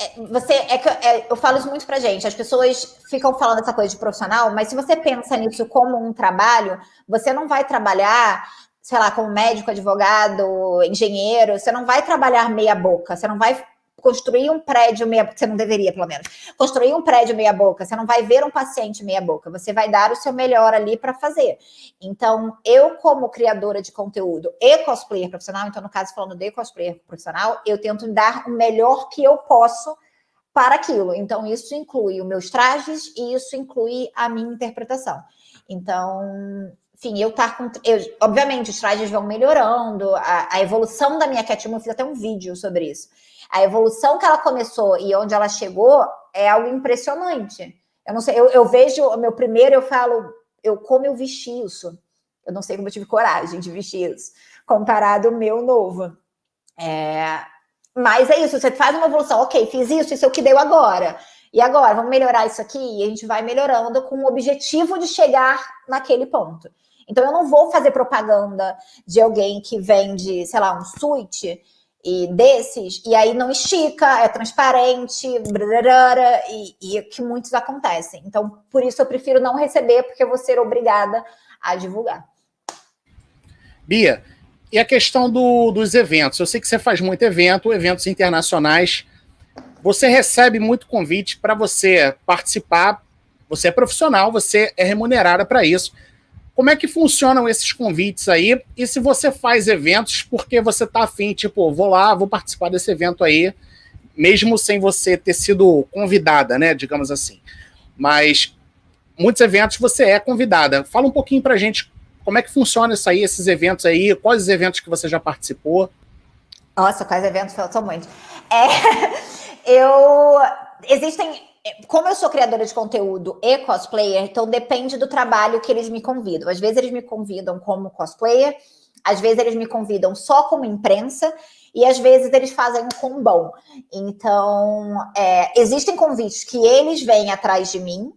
É, você é que é, eu falo isso muito pra gente. As pessoas ficam falando essa coisa de profissional, mas se você pensa nisso como um trabalho, você não vai trabalhar, sei lá, como médico, advogado, engenheiro, você não vai trabalhar meia boca, você não vai construir um prédio meia você não deveria, pelo menos, construir um prédio meia boca, você não vai ver um paciente meia boca, você vai dar o seu melhor ali para fazer. Então, eu como criadora de conteúdo e cosplayer profissional, então no caso falando de cosplayer profissional, eu tento dar o melhor que eu posso para aquilo. Então, isso inclui os meus trajes e isso inclui a minha interpretação. Então, enfim, eu estar com. Eu, obviamente, os trajes vão melhorando, a, a evolução da minha Catwoman, eu fiz até um vídeo sobre isso. A evolução que ela começou e onde ela chegou é algo impressionante. Eu não sei, eu, eu vejo o meu primeiro, eu falo, eu como eu vesti isso. Eu não sei como eu tive coragem de vestir isso, comparado ao meu novo. É, mas é isso, você faz uma evolução, ok, fiz isso, isso é o que deu agora. E agora, vamos melhorar isso aqui? E a gente vai melhorando com o objetivo de chegar naquele ponto. Então, eu não vou fazer propaganda de alguém que vende, sei lá, um suíte e desses, e aí não estica, é transparente, e, e que muitos acontecem. Então, por isso eu prefiro não receber, porque eu vou ser obrigada a divulgar. Bia, e a questão do, dos eventos? Eu sei que você faz muito evento, eventos internacionais. Você recebe muito convite para você participar. Você é profissional, você é remunerada para isso. Como é que funcionam esses convites aí? E se você faz eventos porque você tá afim, tipo, vou lá, vou participar desse evento aí, mesmo sem você ter sido convidada, né? Digamos assim. Mas muitos eventos você é convidada. Fala um pouquinho pra gente como é que funciona isso aí, esses eventos aí, quais os eventos que você já participou? Nossa, quais eventos são muitos. É, eu. Existem como eu sou criadora de conteúdo e cosplayer, então depende do trabalho que eles me convidam. Às vezes eles me convidam como cosplayer, às vezes eles me convidam só como imprensa, e às vezes eles fazem um combão. Então, é, existem convites que eles vêm atrás de mim,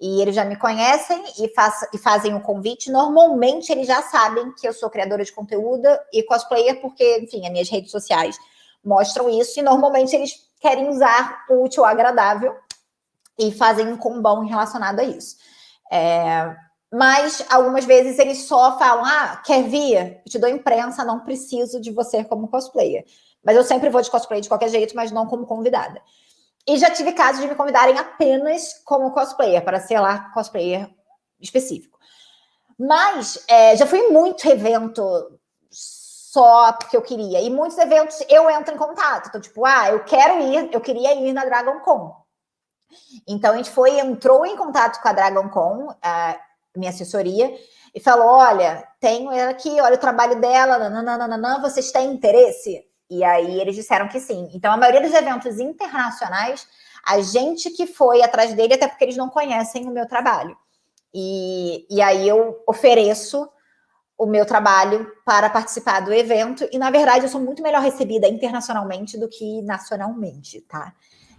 e eles já me conhecem e, e fazem o convite. Normalmente eles já sabem que eu sou criadora de conteúdo e cosplayer, porque, enfim, as minhas redes sociais mostram isso, e normalmente eles querem usar o útil agradável e fazem um combão relacionado a isso. É, mas algumas vezes eles só falam: ah, quer vir? Te dou imprensa, não preciso de você como cosplayer. Mas eu sempre vou de cosplay de qualquer jeito, mas não como convidada. E já tive casos de me convidarem apenas como cosplayer, para ser lá cosplayer específico. Mas é, já fui muito evento só porque eu queria. E muitos eventos eu entro em contato. Então, tipo, ah, eu quero ir, eu queria ir na Dragon Con. Então a gente foi, entrou em contato com a DragonCon, a minha assessoria, e falou: olha, tenho ela aqui, olha o trabalho dela, nananana, vocês têm interesse? E aí eles disseram que sim. Então, a maioria dos eventos internacionais, a gente que foi atrás dele, até porque eles não conhecem o meu trabalho. E, e aí eu ofereço o meu trabalho para participar do evento. E, na verdade, eu sou muito melhor recebida internacionalmente do que nacionalmente, tá?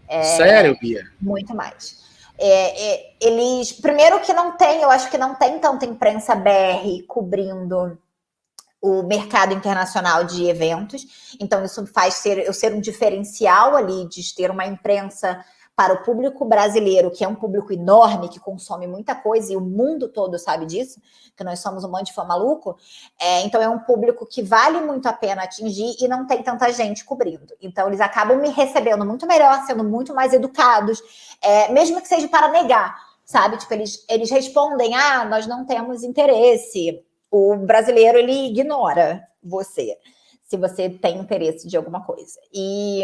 É, Sério, Bia? Muito mais. É, é, eles, primeiro que não tem, eu acho que não tem tanta imprensa BR cobrindo o mercado internacional de eventos. Então isso faz ser eu ser um diferencial ali de ter uma imprensa para o público brasileiro, que é um público enorme, que consome muita coisa, e o mundo todo sabe disso, que nós somos um monte de fã maluco, é, então é um público que vale muito a pena atingir e não tem tanta gente cobrindo. Então eles acabam me recebendo muito melhor, sendo muito mais educados, é, mesmo que seja para negar, sabe? Tipo, eles, eles respondem, ah, nós não temos interesse. O brasileiro, ele ignora você, se você tem interesse de alguma coisa. E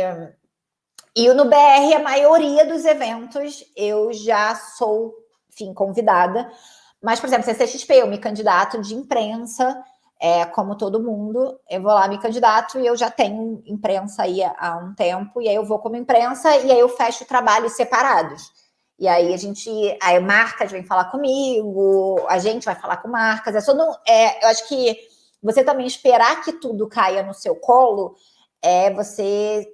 e no BR, a maioria dos eventos eu já sou, enfim, convidada. Mas, por exemplo, CCXP, eu me candidato de imprensa, é, como todo mundo. Eu vou lá, me candidato e eu já tenho imprensa aí há um tempo. E aí eu vou como imprensa e aí eu fecho trabalhos separados. E aí a gente, aí marcas vem falar comigo, a gente vai falar com marcas. É só não, é, eu acho que você também esperar que tudo caia no seu colo é você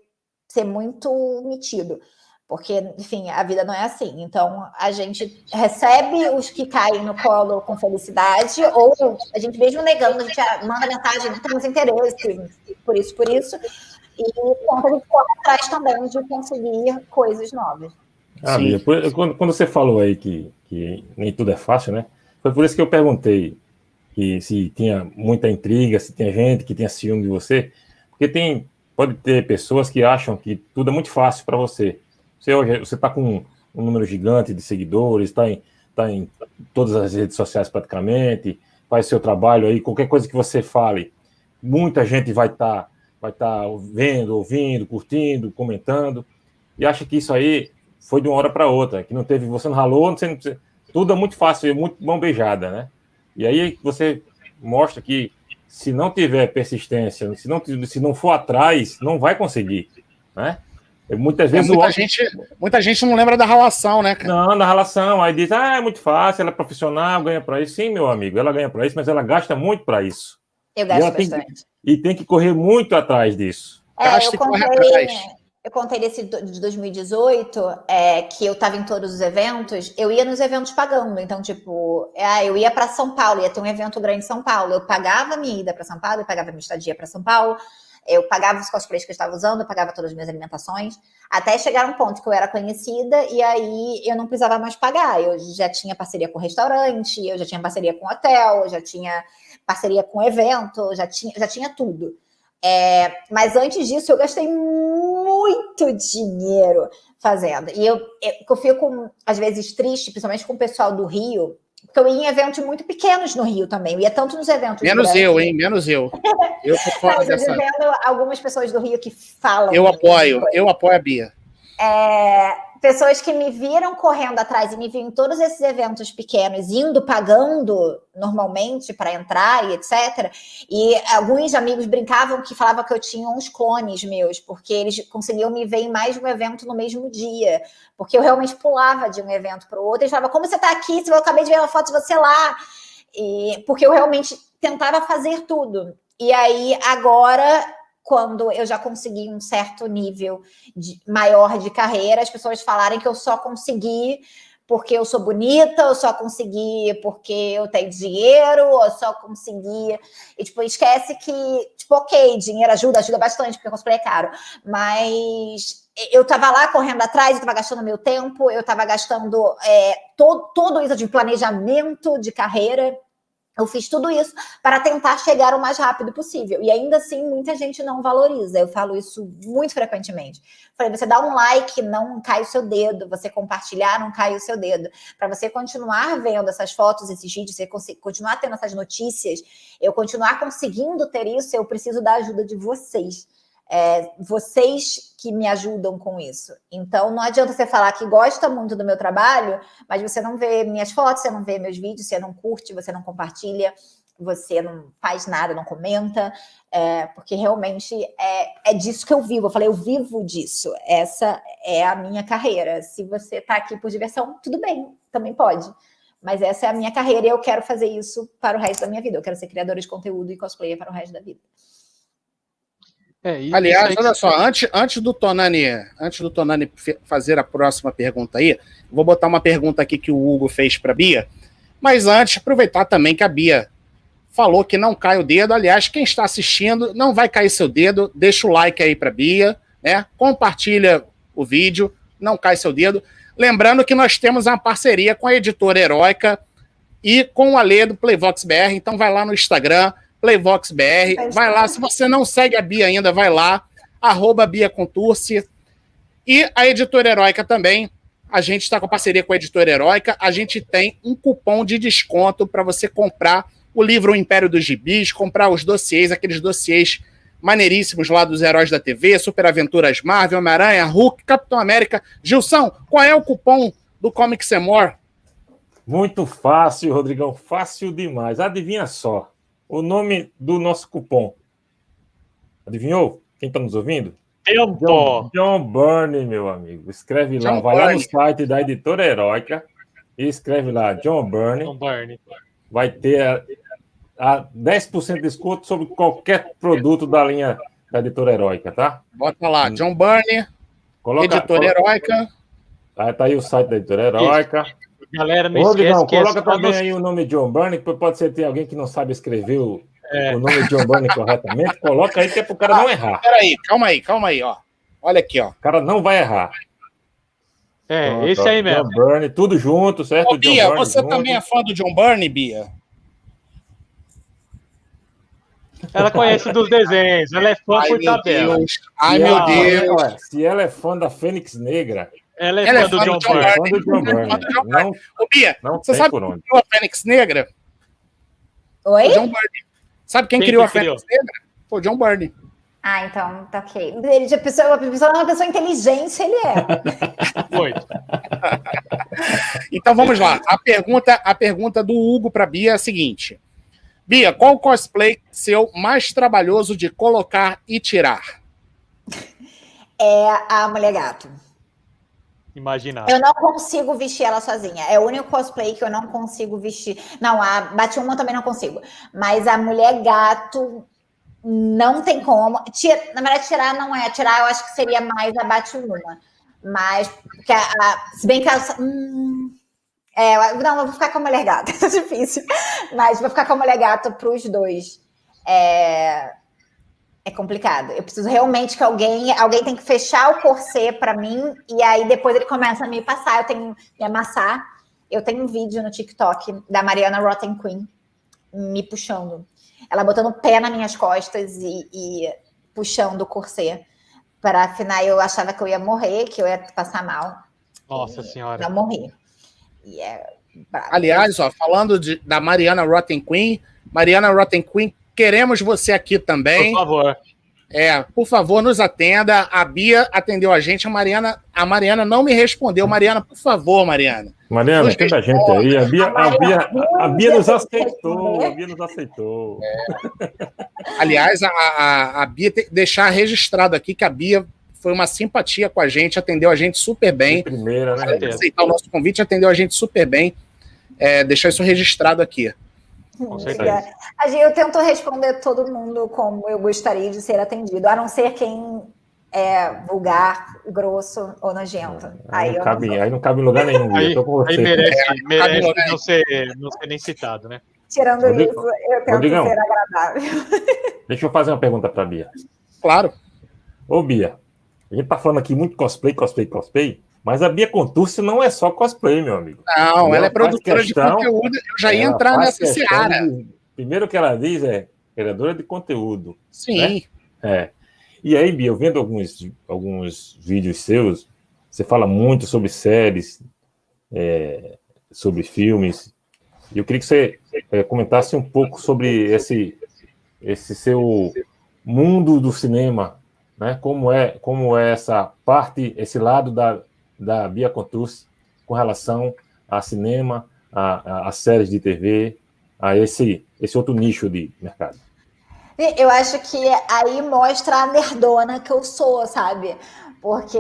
ser muito metido. Porque, enfim, a vida não é assim. Então, a gente recebe os que caem no colo com felicidade, ou a gente mesmo negando, a gente manda mensagem, não temos interesse, por isso, por isso. E quando a gente corre atrás também de conseguir coisas novas. Ah, Bia, quando, quando você falou aí que, que nem tudo é fácil, né? Foi por isso que eu perguntei que se tinha muita intriga, se tinha gente que tinha ciúme de você, porque tem pode ter pessoas que acham que tudo é muito fácil para você. Você hoje você está com um número gigante de seguidores, está em, tá em todas as redes sociais praticamente, faz seu trabalho aí, qualquer coisa que você fale, muita gente vai estar tá, vai tá vendo, ouvindo, curtindo, comentando, e acha que isso aí foi de uma hora para outra, que não teve, você não ralou, não, tudo é muito fácil, é muito mão beijada, né? E aí você mostra que se não tiver persistência, se não, se não for atrás, não vai conseguir, né? Muitas vezes é, muita, o... gente, muita gente não lembra da relação, né? Não, da relação. Aí diz, ah, é muito fácil, ela é profissional, ganha para isso. Sim, meu amigo, ela ganha para isso, mas ela gasta muito para isso. Eu gasto bastante. Tem, e tem que correr muito atrás disso. É, Gasta eu comprei, eu contei desse de 2018, é, que eu estava em todos os eventos, eu ia nos eventos pagando. Então, tipo, é, eu ia para São Paulo, ia ter um evento grande em São Paulo. Eu pagava minha ida para São Paulo, eu pagava minha estadia para São Paulo, eu pagava os cosplays que eu estava usando, eu pagava todas as minhas alimentações, até chegar um ponto que eu era conhecida e aí eu não precisava mais pagar. Eu já tinha parceria com restaurante, eu já tinha parceria com hotel, eu já tinha parceria com evento, já tinha, já tinha tudo. É, mas antes disso, eu gastei muito dinheiro fazendo. E eu, eu, eu fico, às vezes, triste, principalmente com o pessoal do Rio, Porque eu ia em eventos muito pequenos no Rio também. Eu ia tanto nos eventos. Menos grandes. eu, hein? Menos eu. Eu tô fora Não, dessa. algumas pessoas do Rio que falam. Eu apoio, eu apoio a Bia. É, pessoas que me viram correndo atrás e me viram em todos esses eventos pequenos, indo pagando normalmente para entrar e etc. E alguns amigos brincavam que falavam que eu tinha uns clones meus, porque eles conseguiam me ver em mais de um evento no mesmo dia, porque eu realmente pulava de um evento para o outro. Eles falavam: Como você está aqui? Eu acabei de ver uma foto de você lá. E, porque eu realmente tentava fazer tudo. E aí, agora, quando eu já consegui um certo nível de, maior de carreira, as pessoas falarem que eu só consegui porque eu sou bonita, eu só consegui porque eu tenho dinheiro, eu só consegui. E, tipo, esquece que, tipo, ok, dinheiro ajuda, ajuda bastante, porque cosplay é caro. Mas eu tava lá correndo atrás, eu tava gastando meu tempo, eu tava gastando é, todo, todo isso de planejamento de carreira. Eu fiz tudo isso para tentar chegar o mais rápido possível. E ainda assim, muita gente não valoriza. Eu falo isso muito frequentemente. Falei, você dá um like, não cai o seu dedo. Você compartilhar, não cai o seu dedo. Para você continuar vendo essas fotos, esses vídeos, você continuar tendo essas notícias, eu continuar conseguindo ter isso, eu preciso da ajuda de vocês é, vocês que me ajudam com isso. Então, não adianta você falar que gosta muito do meu trabalho, mas você não vê minhas fotos, você não vê meus vídeos, você não curte, você não compartilha, você não faz nada, não comenta, é, porque realmente é, é disso que eu vivo. Eu falei, eu vivo disso. Essa é a minha carreira. Se você está aqui por diversão, tudo bem, também pode. Mas essa é a minha carreira e eu quero fazer isso para o resto da minha vida. Eu quero ser criadora de conteúdo e cosplayer para o resto da vida. É, Aliás, olha só, antes, antes do Tonani, antes do Tonani fazer a próxima pergunta aí, vou botar uma pergunta aqui que o Hugo fez para Bia. Mas antes, aproveitar também que a Bia falou que não cai o dedo. Aliás, quem está assistindo, não vai cair seu dedo. Deixa o like aí para Bia, né? Compartilha o vídeo, não cai seu dedo. Lembrando que nós temos uma parceria com a editora Heróica e com o Alê do Playvox BR. Então vai lá no Instagram, Playvox BR. Vai lá, se você não segue a Bia ainda, vai lá, arroba Bia Conturce. E a Editora Heróica também. A gente está com parceria com a Editora Heróica. A gente tem um cupom de desconto para você comprar o livro O Império dos Gibis, comprar os dossiês, aqueles dossiês maneiríssimos lá dos heróis da TV, Super Aventuras Marvel, Homem-Aranha, Hulk, Capitão América. Gilson, qual é o cupom do Comic Semor? Muito fácil, Rodrigão, fácil demais. Adivinha só o nome do nosso cupom. Adivinhou? Quem está nos ouvindo? Tempo. John, John Burney, meu amigo. Escreve lá, John vai Burney. lá no site da editora Heróica e escreve lá John Burney. John Burney. Vai ter a, a 10% de desconto sobre qualquer produto da linha da editora Heróica, tá? Bota lá, John Burney, coloca, editora coloca, Heróica. Tá, tá aí o site da editora Heróica. Isso. Galera, não Ô, esquece que coloca é também dos... aí o nome John Burney, pode ser ter alguém que não sabe escrever o, é. o nome John Burney corretamente. Coloca aí que é para o cara não errar. Peraí, calma aí, calma aí, ó. Olha aqui, ó. O cara não vai errar. É, Pronto, esse aí mesmo. John Burney, tudo junto, certo? Ô, Bia, Burney, você junto. também é fã do John Burney, Bia? Ela conhece dos desenhos, ela é fã Ai, por tabela. Ai, meu Deus. Se ela é fã da Fênix Negra, ela é, ela fã, é fã do, John, John Byrne. Do John Byrne. Não, Ô, Bia, não você sabe quem criou a Fênix Negra? Oi? O John Byrne. Sabe quem, quem criou a Fênix Negra? Foi o John Byrne. Ah, então, tá ok. Ele já pensou, uma pessoa, uma pessoa inteligente, ele é. Foi. então vamos lá. A pergunta, a pergunta do Hugo para Bia é a seguinte: Bia, qual cosplay seu mais trabalhoso de colocar e tirar? É a Mulher Gato. Imaginar. Eu não consigo vestir ela sozinha. É o único cosplay que eu não consigo vestir. Não, a Batwoman também não consigo. Mas a mulher gato não tem como. Tira, na verdade, tirar não é. Tirar eu acho que seria mais a Batwoman. Mas, a, a, se bem que ela. Hum, é, não, eu vou ficar com a mulher gata. É difícil. Mas vou ficar com a mulher gata para os dois. É, é complicado. Eu preciso realmente que alguém, alguém tem que fechar o corset para mim e aí depois ele começa a me passar, eu tenho me amassar. Eu tenho um vídeo no TikTok da Mariana Rotten Queen me puxando. Ela botando o pé nas minhas costas e, e puxando o corset. Para afinal eu achava que eu ia morrer, que eu ia passar mal. Nossa senhora. Não morri. E é, Aliás, ó, falando de, da Mariana Rotten Queen, Mariana Rotten Queen, queremos você aqui também. Por favor. É, por favor, nos atenda. A Bia atendeu a gente, a Mariana, a Mariana não me respondeu. Mariana, por favor, Mariana. Mariana, atenda a gente aí. A Bia, a Bia, a Bia nos aceitou. A Bia nos aceitou. É. Aliás, a, a, a Bia tem que deixar registrado aqui que a Bia foi uma simpatia com a gente, atendeu a gente super bem. De primeira, né? Aceitar o nosso convite, atendeu a gente super bem. É, deixar isso registrado aqui. Com certeza. Eu tento responder todo mundo como eu gostaria de ser atendido, a não ser quem é vulgar, grosso ou nojento. Aí, aí, não, cabe, não aí não cabe em lugar nenhum. Aí, aí merece, é, merece não, ser, não ser nem citado, né? Tirando Rodrigo, isso, eu tento Rodrigão, ser agradável. Deixa eu fazer uma pergunta para Bia. Claro. Ô, Bia, a gente tá falando aqui muito cosplay, cosplay, cosplay. Mas a Bia Contursi não é só cosplay, meu amigo. Não, ela, ela é produtora questão, de conteúdo. Eu já ia entrar nessa seara. De, primeiro que ela diz é criadora de conteúdo. Sim. Né? É. E aí, Bia, eu vendo alguns, alguns vídeos seus, você fala muito sobre séries, é, sobre filmes. E eu queria que você é, comentasse um pouco sobre esse, esse seu mundo do cinema, né? Como é, como é essa parte, esse lado da, da Bia Contursi com relação a cinema, a, a, a, séries de TV, a esse, esse outro nicho de mercado? Eu acho que aí mostra a nerdona que eu sou, sabe? Porque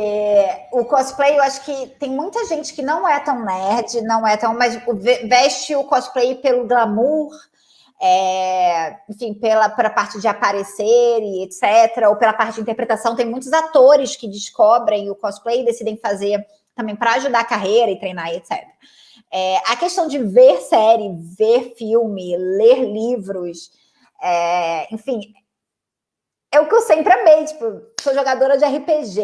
o cosplay, eu acho que tem muita gente que não é tão nerd, não é tão. Mas veste o cosplay pelo glamour, é, enfim, pela, pela parte de aparecer e etc., ou pela parte de interpretação. Tem muitos atores que descobrem o cosplay e decidem fazer também para ajudar a carreira e treinar e etc. É, a questão de ver série, ver filme, ler livros, é, enfim, é o que eu sempre amei. Tipo, sou jogadora de RPG,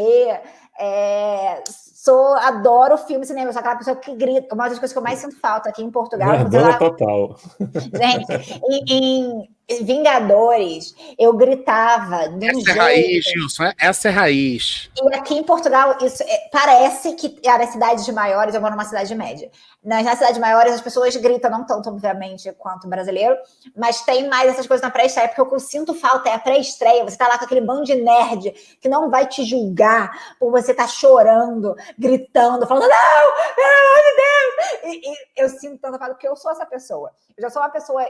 é, sou, adoro filme, cinema, sou aquela pessoa que grita. Uma das coisas que eu mais sinto falta aqui em Portugal. Nerdona total. Gente, em, em, Vingadores, eu gritava. Essa jeito. é raiz, Gilson. É, essa é raiz. E aqui em Portugal, isso é, parece que é nas cidades maiores, eu moro numa cidade média. Nas, nas cidades maiores, as pessoas gritam, não tanto, obviamente, quanto o brasileiro, mas tem mais essas coisas na pré-estreia, porque o que eu sinto falta é a pré-estreia. Você tá lá com aquele bando de nerd que não vai te julgar por você estar tá chorando, gritando, falando, não, pelo amor de Deus! E, e eu sinto tanta falta, porque eu sou essa pessoa. Eu já sou uma pessoa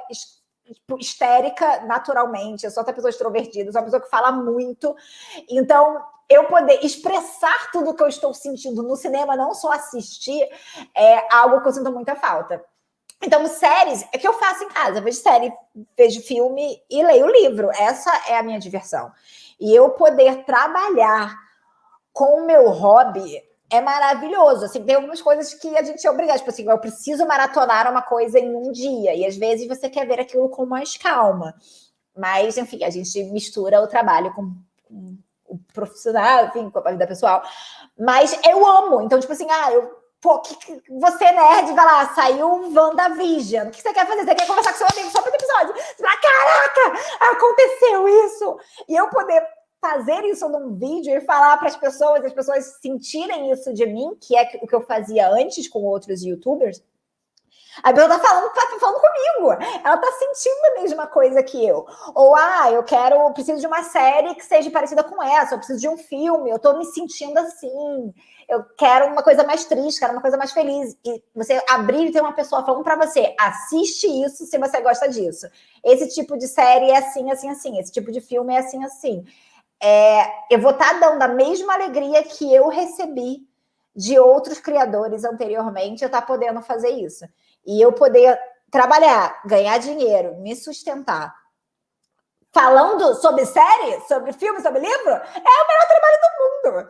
tipo, histérica naturalmente, eu sou outra pessoa extrovertida, sou uma pessoa que fala muito. Então, eu poder expressar tudo que eu estou sentindo no cinema, não só assistir, é algo que eu sinto muita falta. Então, séries, é que eu faço em casa. Eu vejo série, vejo filme e leio livro. Essa é a minha diversão. E eu poder trabalhar com o meu hobby é maravilhoso. Assim, tem algumas coisas que a gente é obrigado. Tipo assim, eu preciso maratonar uma coisa em um dia. E às vezes você quer ver aquilo com mais calma. Mas, enfim, a gente mistura o trabalho com, o profissional, enfim, com a vida pessoal. Mas eu amo. Então, tipo assim, ah, eu. Pô, que, que, você é nerd, vai lá, saiu WandaVision. O que você quer fazer? Você quer conversar com seu amigo sobre o episódio? Você fala, caraca, aconteceu isso! E eu poder fazer isso num vídeo e falar para as pessoas, as pessoas sentirem isso de mim, que é o que eu fazia antes com outros youtubers, a Bel tá falando, tá falando comigo. Ela tá sentindo a mesma coisa que eu. Ou, ah, eu quero, preciso de uma série que seja parecida com essa, eu preciso de um filme, eu tô me sentindo assim. Eu quero uma coisa mais triste, quero uma coisa mais feliz. E você abrir e ter uma pessoa falando para você, assiste isso se você gosta disso. Esse tipo de série é assim, assim, assim. Esse tipo de filme é assim, assim. É, eu vou estar tá dando a mesma alegria que eu recebi de outros criadores anteriormente, eu estar tá podendo fazer isso e eu poder trabalhar, ganhar dinheiro, me sustentar, falando sobre série, sobre filme, sobre livro, é o melhor trabalho do mundo.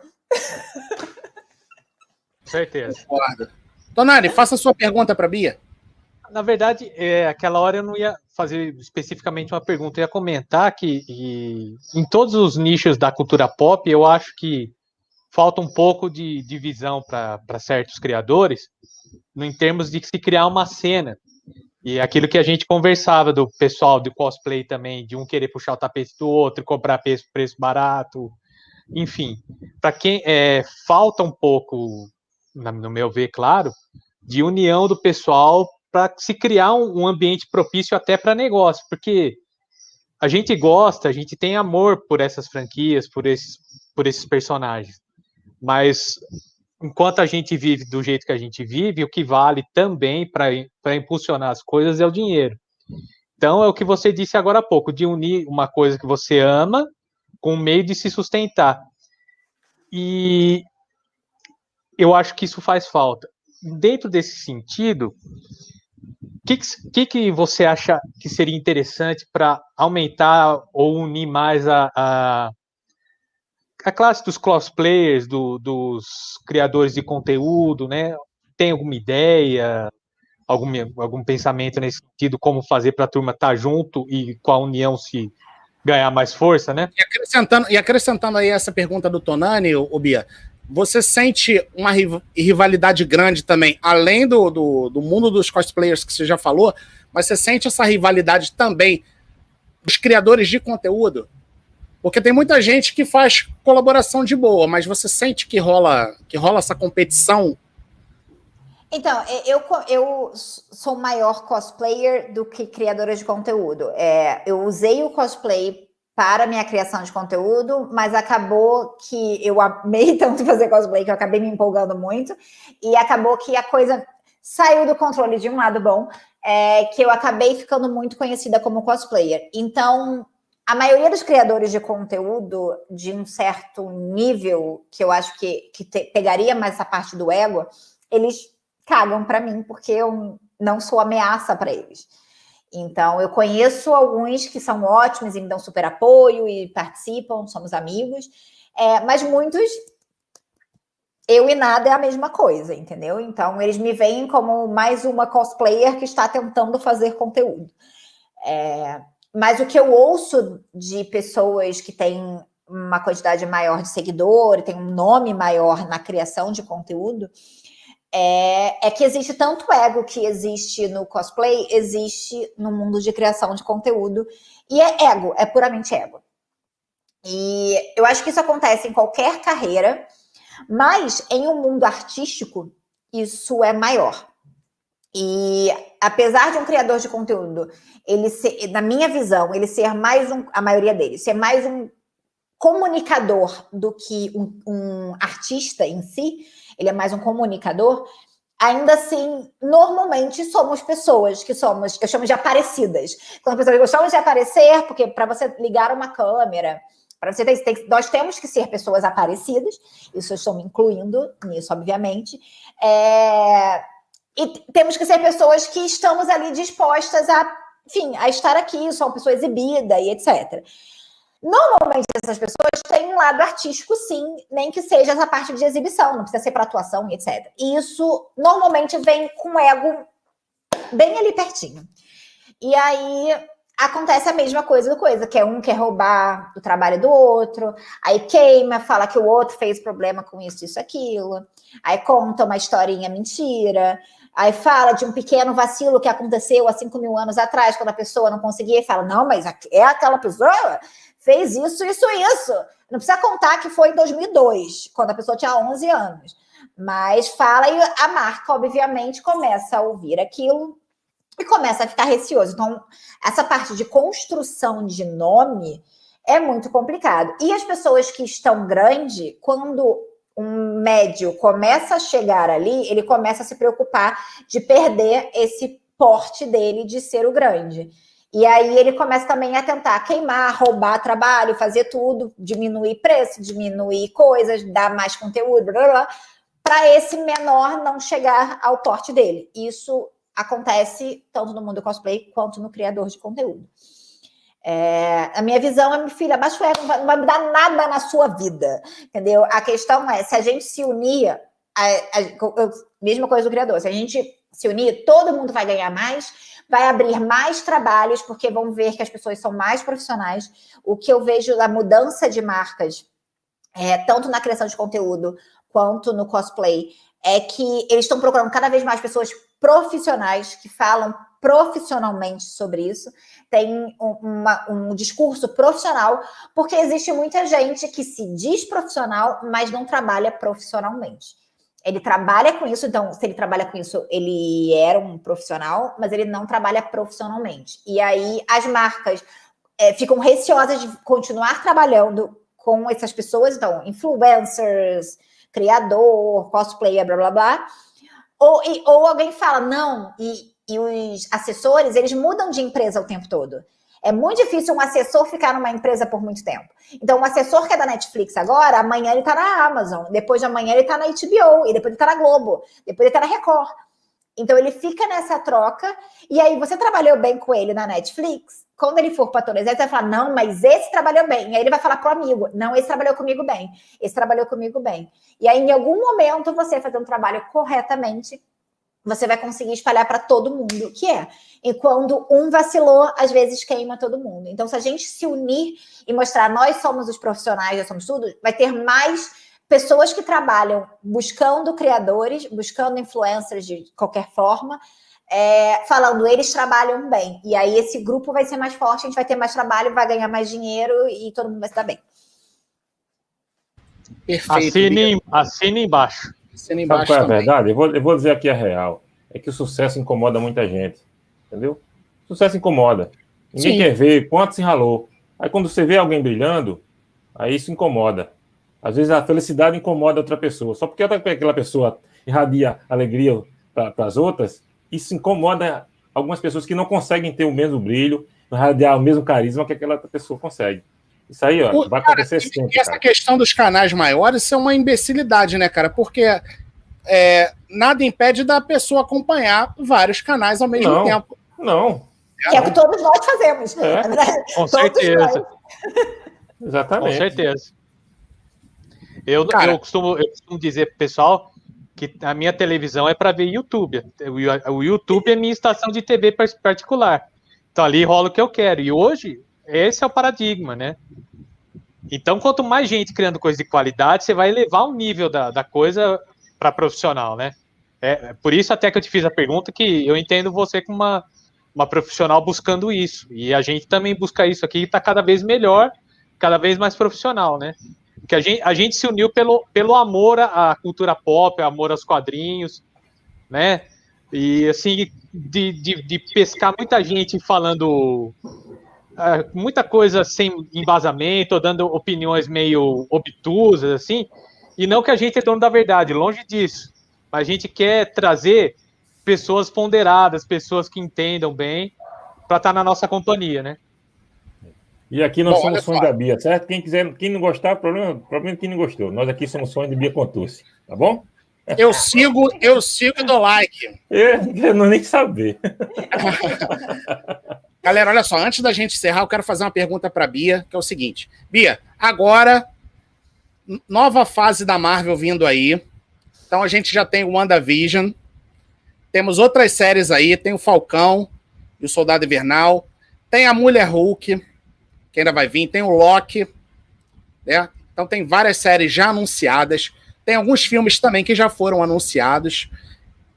Certeza. Tonari, faça a sua pergunta para Bia. Na verdade, é, aquela hora eu não ia fazer especificamente uma pergunta, eu ia comentar que em todos os nichos da cultura pop, eu acho que falta um pouco de, de visão para certos criadores, no, em termos de se criar uma cena. E aquilo que a gente conversava do pessoal do cosplay também, de um querer puxar o tapete do outro, comprar preço, preço barato, enfim. Para quem é, falta um pouco, no meu ver, claro, de união do pessoal para se criar um, um ambiente propício até para negócio, porque a gente gosta, a gente tem amor por essas franquias, por esses, por esses personagens. Mas enquanto a gente vive do jeito que a gente vive, o que vale também para impulsionar as coisas é o dinheiro. Então é o que você disse agora há pouco, de unir uma coisa que você ama com o meio de se sustentar. E eu acho que isso faz falta. Dentro desse sentido, que, que, que você acha que seria interessante para aumentar ou unir mais a, a, a classe dos cosplayers, do, dos criadores de conteúdo, né? Tem alguma ideia, algum, algum pensamento nesse sentido, como fazer para a turma estar tá junto e com a união se ganhar mais força, né? E acrescentando, e acrescentando aí essa pergunta do Tonani, o Bia, você sente uma rivalidade grande também, além do, do, do, mundo dos cosplayers que você já falou, mas você sente essa rivalidade também dos criadores de conteúdo? Porque tem muita gente que faz colaboração de boa, mas você sente que rola, que rola essa competição? Então, eu, eu sou maior cosplayer do que criadora de conteúdo. É, eu usei o cosplay para minha criação de conteúdo, mas acabou que eu amei tanto fazer cosplay que eu acabei me empolgando muito e acabou que a coisa saiu do controle de um lado bom, é, que eu acabei ficando muito conhecida como cosplayer. Então, a maioria dos criadores de conteúdo de um certo nível, que eu acho que, que te, pegaria mais essa parte do ego, eles cagam para mim, porque eu não sou ameaça para eles. Então, eu conheço alguns que são ótimos e me dão super apoio e participam, somos amigos, é, mas muitos, eu e nada é a mesma coisa, entendeu? Então, eles me veem como mais uma cosplayer que está tentando fazer conteúdo. É, mas o que eu ouço de pessoas que têm uma quantidade maior de seguidores, tem um nome maior na criação de conteúdo, é, é, que existe tanto ego que existe no cosplay, existe no mundo de criação de conteúdo. E é ego, é puramente ego. E eu acho que isso acontece em qualquer carreira, mas em um mundo artístico, isso é maior. E apesar de um criador de conteúdo, ele ser, na minha visão, ele ser mais um, a maioria deles, ser mais um comunicador do que um, um artista em si, ele é mais um comunicador, ainda assim, normalmente somos pessoas que somos, eu chamo de aparecidas. Quando pessoas gostam de aparecer, porque para você ligar uma câmera, para você ter, tem, nós temos que ser pessoas aparecidas, isso eu estou me incluindo nisso, obviamente. É, e temos que ser pessoas que estamos ali dispostas a, enfim, a estar aqui, sou uma pessoa exibida e etc. Normalmente essas pessoas têm um lado artístico, sim, nem que seja essa parte de exibição, não precisa ser para atuação etc. E isso normalmente vem com o ego bem ali pertinho. E aí acontece a mesma coisa do coisa, que é um quer roubar o trabalho do outro, aí queima, fala que o outro fez problema com isso, isso, aquilo, aí conta uma historinha mentira, aí fala de um pequeno vacilo que aconteceu há 5 mil anos atrás, quando a pessoa não conseguia, e fala, não, mas é aquela pessoa fez isso, isso, isso. Não precisa contar que foi em 2002, quando a pessoa tinha 11 anos. Mas fala e a marca, obviamente, começa a ouvir aquilo e começa a ficar receoso. Então, essa parte de construção de nome é muito complicado. E as pessoas que estão grande, quando um médio começa a chegar ali, ele começa a se preocupar de perder esse porte dele de ser o grande. E aí ele começa também a tentar queimar, roubar trabalho, fazer tudo, diminuir preço, diminuir coisas, dar mais conteúdo, para esse menor não chegar ao porte dele. Isso acontece tanto no mundo cosplay quanto no criador de conteúdo. É, a minha visão é, minha filha, é, não vai, não vai mudar nada na sua vida, entendeu? A questão é, se a gente se unir, a, a, a mesma coisa do criador, se a gente se unir, todo mundo vai ganhar mais, vai abrir mais trabalhos, porque vão ver que as pessoas são mais profissionais. O que eu vejo da mudança de marcas, é, tanto na criação de conteúdo quanto no cosplay, é que eles estão procurando cada vez mais pessoas profissionais que falam profissionalmente sobre isso, tem uma, um discurso profissional, porque existe muita gente que se diz profissional, mas não trabalha profissionalmente. Ele trabalha com isso, então, se ele trabalha com isso, ele era um profissional, mas ele não trabalha profissionalmente. E aí as marcas é, ficam receosas de continuar trabalhando com essas pessoas, então, influencers, criador, cosplayer, blá blá blá. Ou, e, ou alguém fala, não, e, e os assessores, eles mudam de empresa o tempo todo. É muito difícil um assessor ficar numa empresa por muito tempo. Então, um assessor que é da Netflix agora, amanhã ele tá na Amazon, depois de amanhã ele tá na HBO, e depois ele tá na Globo, depois ele tá na Record. Então, ele fica nessa troca, e aí você trabalhou bem com ele na Netflix, quando ele for para todas, ele vai falar, não, mas esse trabalhou bem. E aí ele vai falar pro amigo, não, esse trabalhou comigo bem, esse trabalhou comigo bem. E aí, em algum momento, você fazer um trabalho corretamente, você vai conseguir espalhar para todo mundo o que é. E quando um vacilou, às vezes queima todo mundo. Então, se a gente se unir e mostrar nós somos os profissionais, nós somos tudo, vai ter mais pessoas que trabalham buscando criadores, buscando influencers de qualquer forma, é, falando eles trabalham bem. E aí esse grupo vai ser mais forte, a gente vai ter mais trabalho, vai ganhar mais dinheiro e todo mundo vai se dar bem. Perfeito. Assine, assine embaixo. Assine embaixo. Sabe qual é a verdade? Eu vou, eu vou dizer aqui a real. É que o sucesso incomoda muita gente. Entendeu? O sucesso incomoda. Ninguém Sim. quer ver quanto se ralou. Aí quando você vê alguém brilhando, aí isso incomoda. Às vezes a felicidade incomoda outra pessoa. Só porque aquela pessoa irradia alegria para as outras, isso incomoda algumas pessoas que não conseguem ter o mesmo brilho, irradiar o mesmo carisma que aquela pessoa consegue. Isso aí, ó, o, vai acontecer cara, sempre. Essa cara. questão dos canais maiores isso é uma imbecilidade, né, cara? Porque é, nada impede da pessoa acompanhar vários canais ao mesmo não, tempo. Não. Que é o que todos nós fazemos. É. Com certeza. Exatamente. Com certeza. Eu, eu, costumo, eu costumo dizer pro pessoal que a minha televisão é para ver YouTube. O YouTube é minha estação de TV particular. Então ali rola o que eu quero. E hoje, esse é o paradigma, né? Então, quanto mais gente criando coisa de qualidade, você vai elevar o nível da, da coisa para profissional, né? É, é, por isso até que eu te fiz a pergunta que eu entendo você como uma, uma profissional buscando isso. E a gente também busca isso aqui e está cada vez melhor, cada vez mais profissional, né? que a gente, a gente se uniu pelo, pelo amor à cultura pop, amor aos quadrinhos, né? E assim, de, de, de pescar muita gente falando muita coisa sem embasamento, dando opiniões meio obtusas, assim, e não que a gente é dono da verdade, longe disso. Mas a gente quer trazer pessoas ponderadas, pessoas que entendam bem, para estar tá na nossa companhia, né? E aqui nós Bom, somos fãs da Bia, certo? Quem quiser, quem não gostar, problema, problema é quem não gostou. Nós aqui somos fãs de Bia Contursi, tá bom? Eu sigo, eu sigo e dou like. Eu, eu não nem saber. Galera, olha só, antes da gente encerrar, eu quero fazer uma pergunta para Bia, que é o seguinte: Bia, agora nova fase da Marvel vindo aí. Então a gente já tem o WandaVision, temos outras séries aí, tem o Falcão e o Soldado Invernal, tem a Mulher Hulk, que ainda vai vir, tem o Loki, né? Então tem várias séries já anunciadas, tem alguns filmes também que já foram anunciados.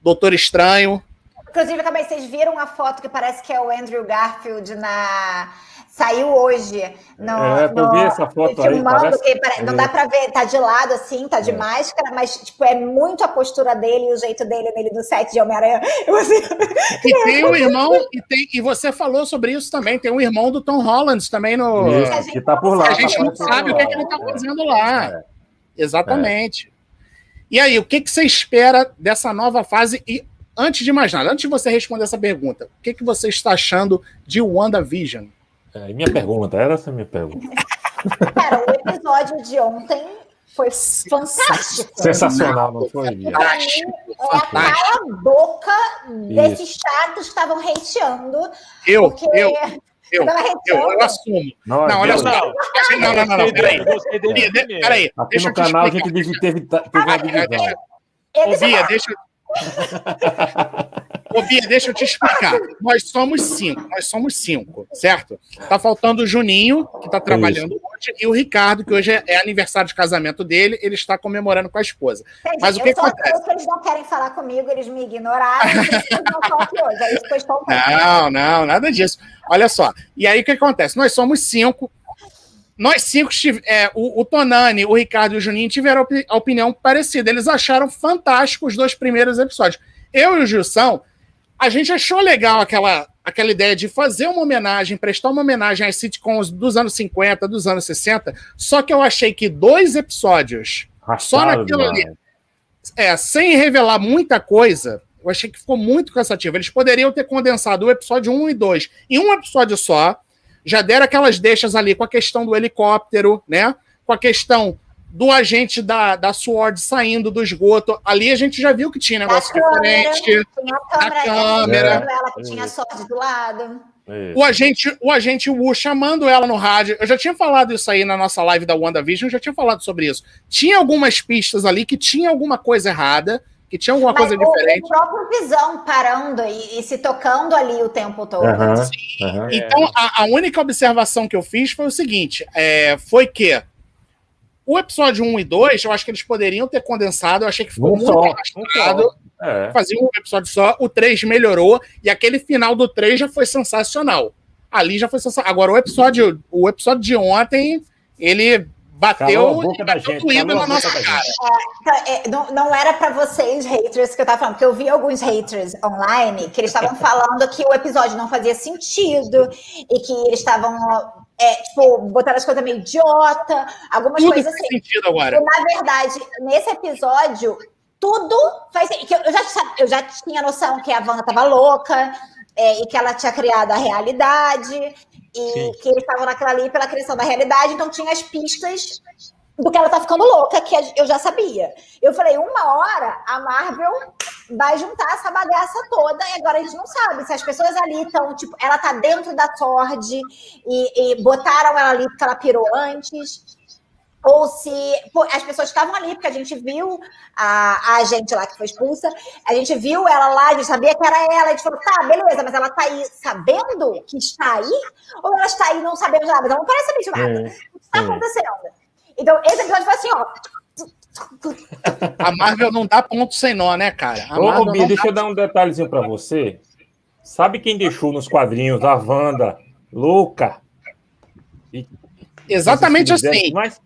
Doutor Estranho. Inclusive, também vocês viram a foto que parece que é o Andrew Garfield na Saiu hoje. No, é, eu vi essa foto aí. Parece... Que, não dá para ver, tá de lado assim, tá de é. máscara, mas tipo, é muito a postura dele e o jeito dele nele do set de Homem-Aranha. Assim... E tem um irmão, e, tem, e você falou sobre isso também, tem um irmão do Tom Holland também no. Isso, que tá por lá. A gente tá não sabe o que, é que ele tá fazendo lá. É. Exatamente. E aí, o que, que você espera dessa nova fase? E antes de mais nada, antes de você responder essa pergunta, o que, que você está achando de WandaVision? É, minha pergunta, era essa minha pergunta. Cara, o episódio de ontem foi fantástico. Sensacional, não foi? Fantástico. É a boca desses chatos que estavam hateando. Eu, porque... eu. Eu, eu, eu, assumo. Não, não olha só. Não, não, não, não, peraí. Peraí. Aqui no canal a gente teve, teve, teve uma divisão. Ô, Bia, deixa, Ô, Bia, deixa eu te explicar. Nós somos cinco, nós somos cinco, certo? Tá faltando o Juninho, que tá trabalhando Isso. hoje, e o Ricardo, que hoje é, é, aniversário de casamento dele, ele está comemorando com a esposa. Entendi. Mas o que eu acontece? Que eles não querem falar comigo, eles me ignoraram, eles não aqui hoje. É isso que eu estou Não, não, nada disso. Olha só. E aí o que acontece? Nós somos cinco. Nós cinco, é, o, o, Tonani, o Ricardo e o Juninho tiveram a opinião parecida. Eles acharam fantásticos os dois primeiros episódios. Eu e o Gilson, a gente achou legal aquela, aquela ideia de fazer uma homenagem, prestar uma homenagem às sitcoms dos anos 50, dos anos 60, só que eu achei que dois episódios, só naquilo ali, é, sem revelar muita coisa, eu achei que ficou muito cansativo. Eles poderiam ter condensado o episódio 1 e 2 em um episódio só, já deram aquelas deixas ali com a questão do helicóptero, né? Com a questão do agente da, da SWORD saindo do esgoto. Ali a gente já viu que tinha negócio da diferente. Câmera, tinha a câmera. câmera. Ela que tinha sorte do lado. O agente, o agente Wu chamando ela no rádio. Eu já tinha falado isso aí na nossa live da WandaVision, eu já tinha falado sobre isso. Tinha algumas pistas ali que tinha alguma coisa errada, que tinha alguma Mas coisa o, diferente. O próprio Visão parando e, e, se tocando ali o tempo todo. Uhum, uhum. Então, a, a, única observação que eu fiz foi o seguinte: é, foi que o episódio 1 e 2, eu acho que eles poderiam ter condensado, eu achei que ficou um muito arrastado. É. Fazia um episódio só, o 3 melhorou, e aquele final do 3 já foi sensacional. Ali já foi sensacional. Agora, o episódio, o episódio de ontem, ele bateu boca da gente, doído na nossa cara. É, é, não, não era para vocês, haters, que eu tava falando, porque eu vi alguns haters online que eles estavam falando que o episódio não fazia sentido e que eles estavam é, tipo, botaram as coisas meio idiota, algumas tudo coisas assim. sentido agora. E, na verdade, nesse episódio, tudo faz que eu já, eu já tinha noção que a Wanda estava louca é, e que ela tinha criado a realidade e Sim. que eles estavam naquela ali pela criação da realidade, então tinha as pistas do que ela tá ficando louca, que eu já sabia. Eu falei, uma hora a Marvel vai juntar essa bagaça toda e agora a gente não sabe se as pessoas ali estão, tipo, ela tá dentro da Sword e, e botaram ela ali porque ela pirou antes, ou se pô, as pessoas estavam ali, porque a gente viu a, a gente lá que foi expulsa, a gente viu ela lá, a gente sabia que era ela, a gente falou, tá, beleza, mas ela tá aí sabendo que está aí? Ou ela está aí não sabendo nada? Ela não parece saber de nada. É, o que está é. acontecendo? Então, esse episódio foi assim, ó. A Marvel não dá ponto sem nó, né, cara? A Ô, Bia, deixa dá... eu dar um detalhezinho para você. Sabe quem deixou nos quadrinhos a Wanda louca? E... Exatamente assim. Mas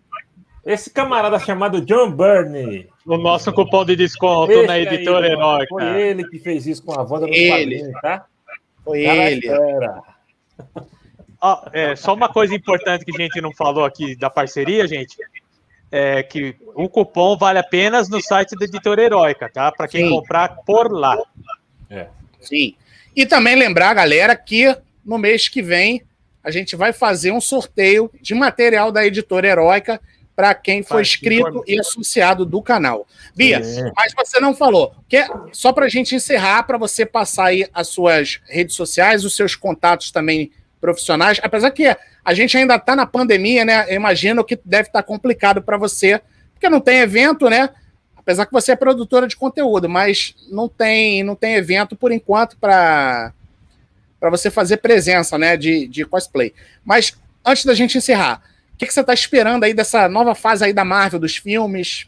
esse camarada chamado John Burney. O nosso cupom de desconto Esse na editora aí, Herói. Foi ele que fez isso com a Wanda no ele. tá? Foi Cara, ele. Ah, é, só uma coisa importante que a gente não falou aqui da parceria, gente, é que o cupom vale apenas no site da Editora Heróica, tá? Para quem Sim. comprar por lá. É. Sim. E também lembrar, galera, que no mês que vem a gente vai fazer um sorteio de material da Editora Heróica para quem foi inscrito e associado do canal. Bia, é. mas você não falou. Que, só para a gente encerrar, para você passar aí as suas redes sociais, os seus contatos também profissionais, apesar que a gente ainda está na pandemia, né? Eu imagino que deve estar tá complicado para você, porque não tem evento, né? Apesar que você é produtora de conteúdo, mas não tem, não tem evento por enquanto para para você fazer presença, né, de, de cosplay. Mas antes da gente encerrar, que, que você está esperando aí dessa nova fase aí da Marvel, dos filmes?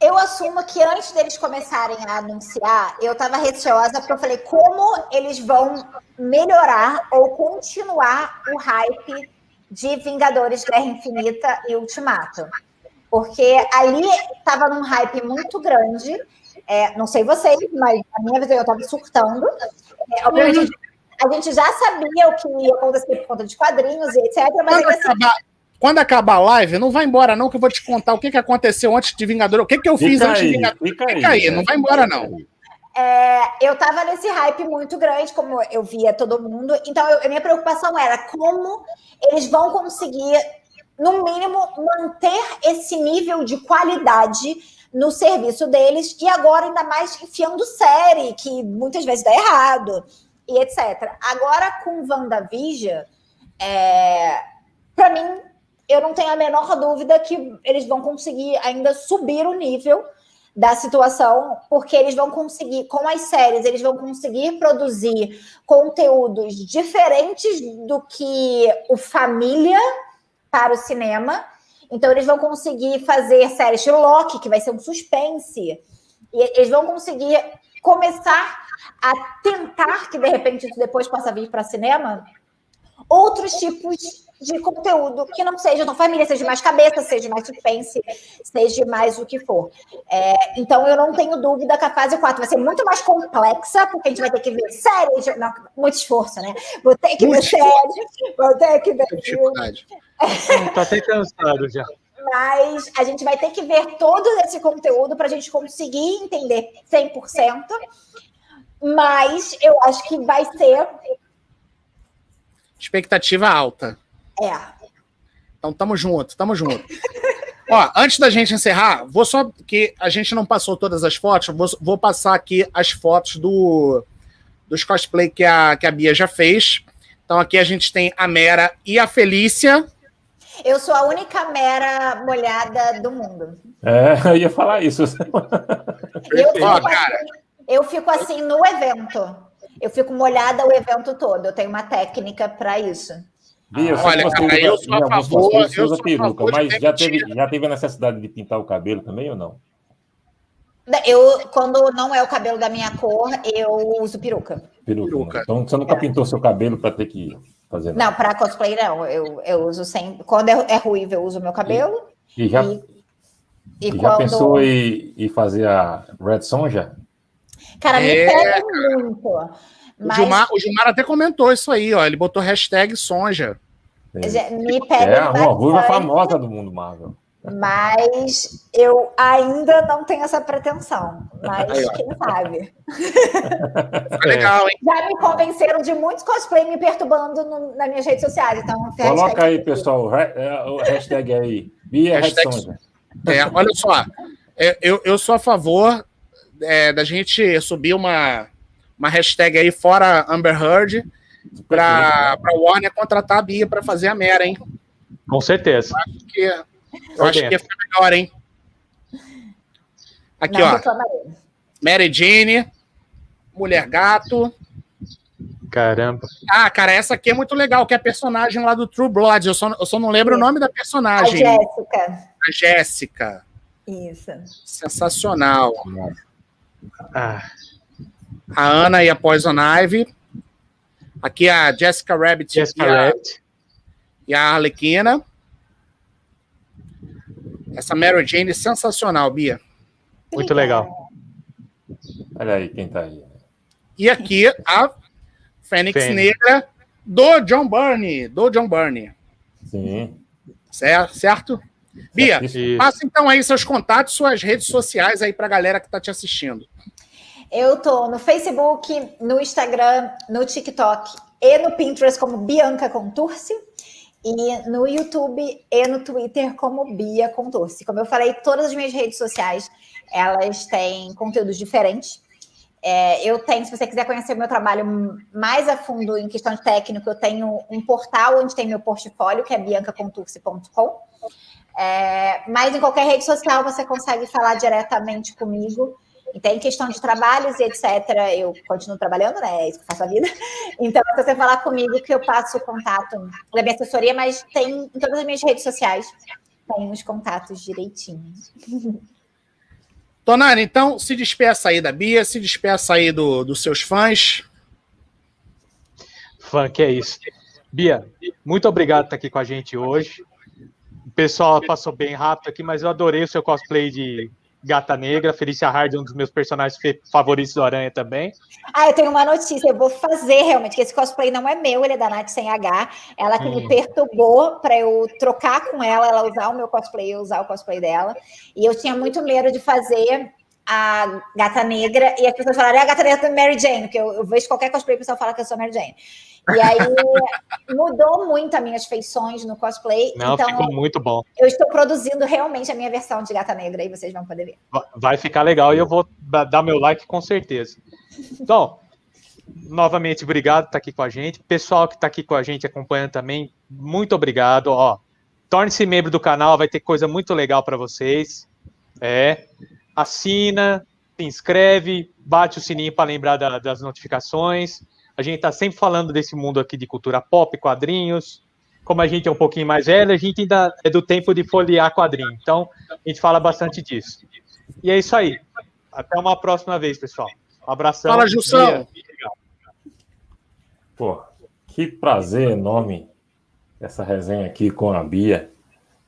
Eu assumo que antes deles começarem a anunciar, eu estava receosa porque eu falei como eles vão melhorar ou continuar o hype de Vingadores Guerra Infinita e Ultimato. Porque ali estava num hype muito grande. É, não sei vocês, mas a minha visão eu estava surtando. É, obviamente, a gente já sabia o que ia acontecer por conta de quadrinhos e etc. Mas assim, acabar, quando acabar a live, não vai embora, não, que eu vou te contar o que, que aconteceu antes de Vingador. O que, que eu fiz fica antes aí, de Vingador. Fica, fica aí, não vai embora, não. É, eu tava nesse hype muito grande, como eu via todo mundo. Então, eu, a minha preocupação era como eles vão conseguir, no mínimo, manter esse nível de qualidade no serviço deles. E agora, ainda mais enfiando série, que muitas vezes dá errado, e etc. Agora, com WandaVision, é, para mim, eu não tenho a menor dúvida que eles vão conseguir ainda subir o nível da situação, porque eles vão conseguir, com as séries, eles vão conseguir produzir conteúdos diferentes do que o família para o cinema. Então, eles vão conseguir fazer séries Loki, que vai ser um suspense, e eles vão conseguir começar a tentar que de repente isso depois possa vir para cinema outros tipos de conteúdo que não seja tão família, seja mais cabeça, seja mais suspense, seja mais o que for. É, então, eu não tenho dúvida que a fase 4 vai ser muito mais complexa, porque a gente vai ter que ver séries, não, muito esforço, né? Vou ter que muito ver séries, vou ter que ver. Tá até cansado já. Mas a gente vai ter que ver todo esse conteúdo para a gente conseguir entender 100%. Mas eu acho que vai ser. Expectativa alta. É. Então, tamo junto, tamo junto. Ó, antes da gente encerrar, vou só que a gente não passou todas as fotos, vou, vou passar aqui as fotos do, dos cosplay que a, que a Bia já fez. Então, aqui a gente tem a Mera e a Felícia. Eu sou a única mera molhada do mundo. É, eu ia falar isso. Eu fico, Ó, cara. Assim, eu fico assim no evento. Eu fico molhada o evento todo. Eu tenho uma técnica para isso. Bia, Olha, cara, usa, eu sou a favor, eu sou peruca, mas já teve, já teve a necessidade de pintar o cabelo também ou não? Eu, quando não é o cabelo da minha cor, eu uso peruca. Peruca. peruca. Então você nunca é. pintou seu cabelo para ter que fazer Não, para cosplay não. Eu, eu uso sempre. Quando é, é ruivo, eu uso meu cabelo. E, e já, e, e, e quando... já pensou em, em fazer a Red Sonja? Cara, me é, pega muito. Mas... O, Gilmar, o Gilmar até comentou isso aí, ó. Ele botou hashtag Sonja. É. Me pega é uma ruiva famosa do mundo Marvel. Mas eu ainda não tenho essa pretensão. Mas Aí, quem sabe? É legal, hein? Já me convenceram de muitos cosplay me perturbando no, nas minhas redes sociais. Então, Coloca aí, pessoal, é, o hashtag aí. Bia hashtag, é, olha só, é, eu, eu sou a favor é, da gente subir uma, uma hashtag aí fora Amber Heard para a Warner contratar a Bia para fazer a Mera, hein? Com certeza. Eu acho que eu acho que ia ficar melhor, hein? Aqui, Não, ó. Mary Jane, Mulher Gato. Caramba. Ah, cara, essa aqui é muito legal, que é a personagem lá do True Blood. Eu só, eu só não lembro o nome da personagem. A Jéssica. A Jéssica. Isso. Sensacional. Ah. A Ana e a Poison Ivy. Aqui a Jessica Rabbit. Jessica e a, Rabbit. E a Arlequina. Essa Mary Jane é sensacional, Bia. Muito legal. Olha aí quem tá aí. E aqui a Fênix, Fênix. Negra do John Byrne. Do John Byrne. Sim. Certo? certo? Bia, passa então aí seus contatos, suas redes sociais aí para a galera que está te assistindo. Eu tô no Facebook, no Instagram, no TikTok e no Pinterest como Bianca Contursi e no YouTube e no Twitter como Bia Contorce. Como eu falei, todas as minhas redes sociais elas têm conteúdos diferentes. É, eu tenho, se você quiser conhecer o meu trabalho mais a fundo em questão de técnico, eu tenho um portal onde tem meu portfólio, que é biancaconturce.com. É, mas em qualquer rede social você consegue falar diretamente comigo. Então, em questão de trabalhos e etc., eu continuo trabalhando, né? É isso que eu faço a vida. Então, se você falar comigo, que eu passo o contato da minha assessoria, mas tem em todas as minhas redes sociais, tem os contatos direitinho. Tonari, então, se despeça aí da Bia, se despeça aí do, dos seus fãs. Fã, que é isso. Bia, muito obrigado por estar aqui com a gente hoje. O pessoal passou bem rápido aqui, mas eu adorei o seu cosplay de Gata Negra, Felícia Hard, um dos meus personagens favoritos do Aranha também. Ah, eu tenho uma notícia, eu vou fazer realmente, que esse cosplay não é meu, ele é da Nath sem H. Ela que hum. me perturbou para eu trocar com ela, ela usar o meu cosplay, eu usar o cosplay dela. E eu tinha muito medo de fazer a gata negra, e as pessoas falaram, é a gata negra do Mary Jane, porque eu, eu vejo qualquer cosplay, o pessoal fala que eu sou Mary Jane. E aí mudou muito as minhas feições no cosplay. Não, então, ficou muito bom. Eu estou produzindo realmente a minha versão de gata negra, e vocês vão poder ver. Vai ficar legal e eu vou dar meu like com certeza. Então, novamente, obrigado por estar aqui com a gente. Pessoal que está aqui com a gente acompanhando também, muito obrigado. Ó, torne-se membro do canal, vai ter coisa muito legal para vocês. É assina, se inscreve, bate o sininho para lembrar da, das notificações. A gente está sempre falando desse mundo aqui de cultura pop, quadrinhos. Como a gente é um pouquinho mais velho, a gente ainda é do tempo de folhear quadrinho. Então, a gente fala bastante disso. E é isso aí. Até uma próxima vez, pessoal. Um abração. Fala, Jussão. Pô, que prazer enorme essa resenha aqui com a Bia.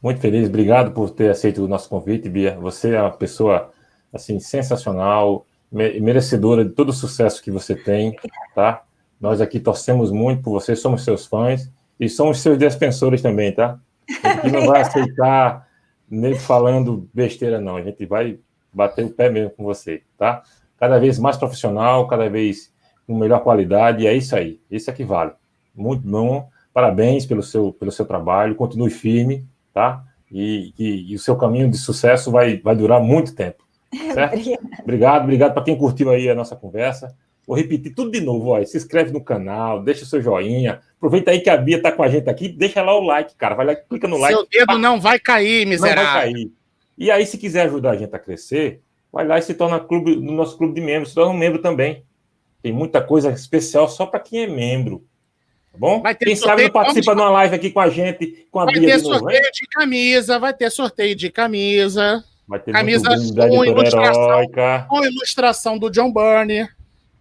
Muito feliz, obrigado por ter aceito o nosso convite, Bia. Você é uma pessoa assim sensacional, merecedora de todo o sucesso que você tem, tá? Nós aqui torcemos muito por você, somos seus fãs e somos seus defensores também, tá? A gente não vai aceitar nem falando besteira, não. A gente vai bater o pé mesmo com você, tá? Cada vez mais profissional, cada vez com melhor qualidade, e é isso aí. Isso é que vale. Muito bom. Parabéns pelo seu, pelo seu trabalho, continue firme, tá? E, e, e o seu caminho de sucesso vai, vai durar muito tempo. Certo? obrigado, obrigado para quem curtiu aí a nossa conversa. Vou repetir tudo de novo, ó. Se inscreve no canal, deixa o seu joinha. Aproveita aí que a Bia tá com a gente aqui, deixa lá o like, cara. Vai lá, clica no like. Seu dedo não vai cair, miserável. Não vai cair. E aí, se quiser ajudar a gente a crescer, vai lá e se torna clube, no nosso clube de membros, se torna um membro também. Tem muita coisa especial só para quem é membro. Tá bom? Vai ter Quem sabe não participa de uma live aqui com a gente, com a vai Bia ter sorteio novo, de camisa, vai ter sorteio de camisa. Vai ter camisa com ilustração, com ilustração do John Burney.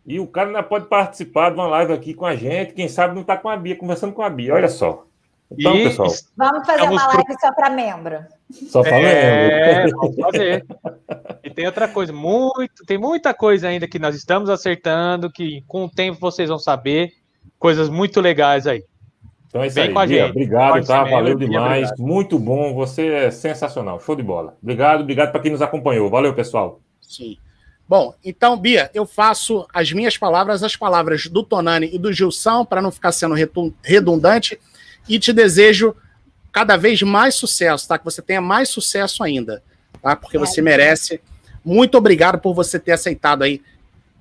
E o cara ainda pode participar de uma live aqui com a gente. Quem sabe não está com a Bia, conversando com a Bia. Olha só. Então, e... pessoal. Vamos fazer uma live pro... só para membro. Só para é, membro. Vamos fazer. E tem outra coisa, muito, tem muita coisa ainda que nós estamos acertando, que com o tempo vocês vão saber. Coisas muito legais aí. Então é isso Vem aí, com a Bia, gente. Obrigado, tá? Valeu demais. Bia, muito bom. Você é sensacional. Show de bola. Obrigado, obrigado para quem nos acompanhou. Valeu, pessoal. Sim. Bom, então, Bia, eu faço as minhas palavras, as palavras do Tonani e do Gilson, para não ficar sendo redundante, e te desejo cada vez mais sucesso, tá? Que você tenha mais sucesso ainda, tá? Porque você merece. Muito obrigado por você ter aceitado aí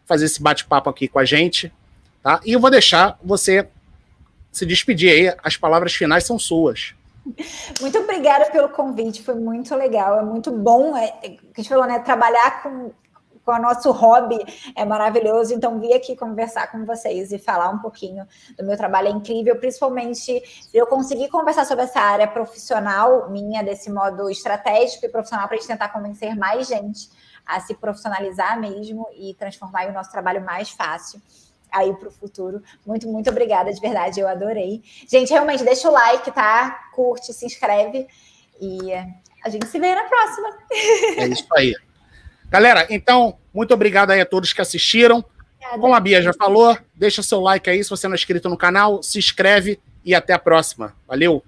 fazer esse bate-papo aqui com a gente, tá? E eu vou deixar você se despedir aí, as palavras finais são suas. Muito obrigada pelo convite, foi muito legal, é muito bom, é, é, que a gente falou, né, trabalhar com com o nosso hobby é maravilhoso. Então, vir aqui conversar com vocês e falar um pouquinho do meu trabalho é incrível, principalmente eu conseguir conversar sobre essa área profissional minha, desse modo estratégico e profissional, para a gente tentar convencer mais gente a se profissionalizar mesmo e transformar o nosso trabalho mais fácil aí para o futuro. Muito, muito obrigada, de verdade, eu adorei. Gente, realmente, deixa o like, tá? Curte, se inscreve e a gente se vê na próxima. É isso aí. Galera, então, muito obrigado aí a todos que assistiram. Como a Bia já falou, deixa seu like aí se você não é inscrito no canal, se inscreve e até a próxima. Valeu!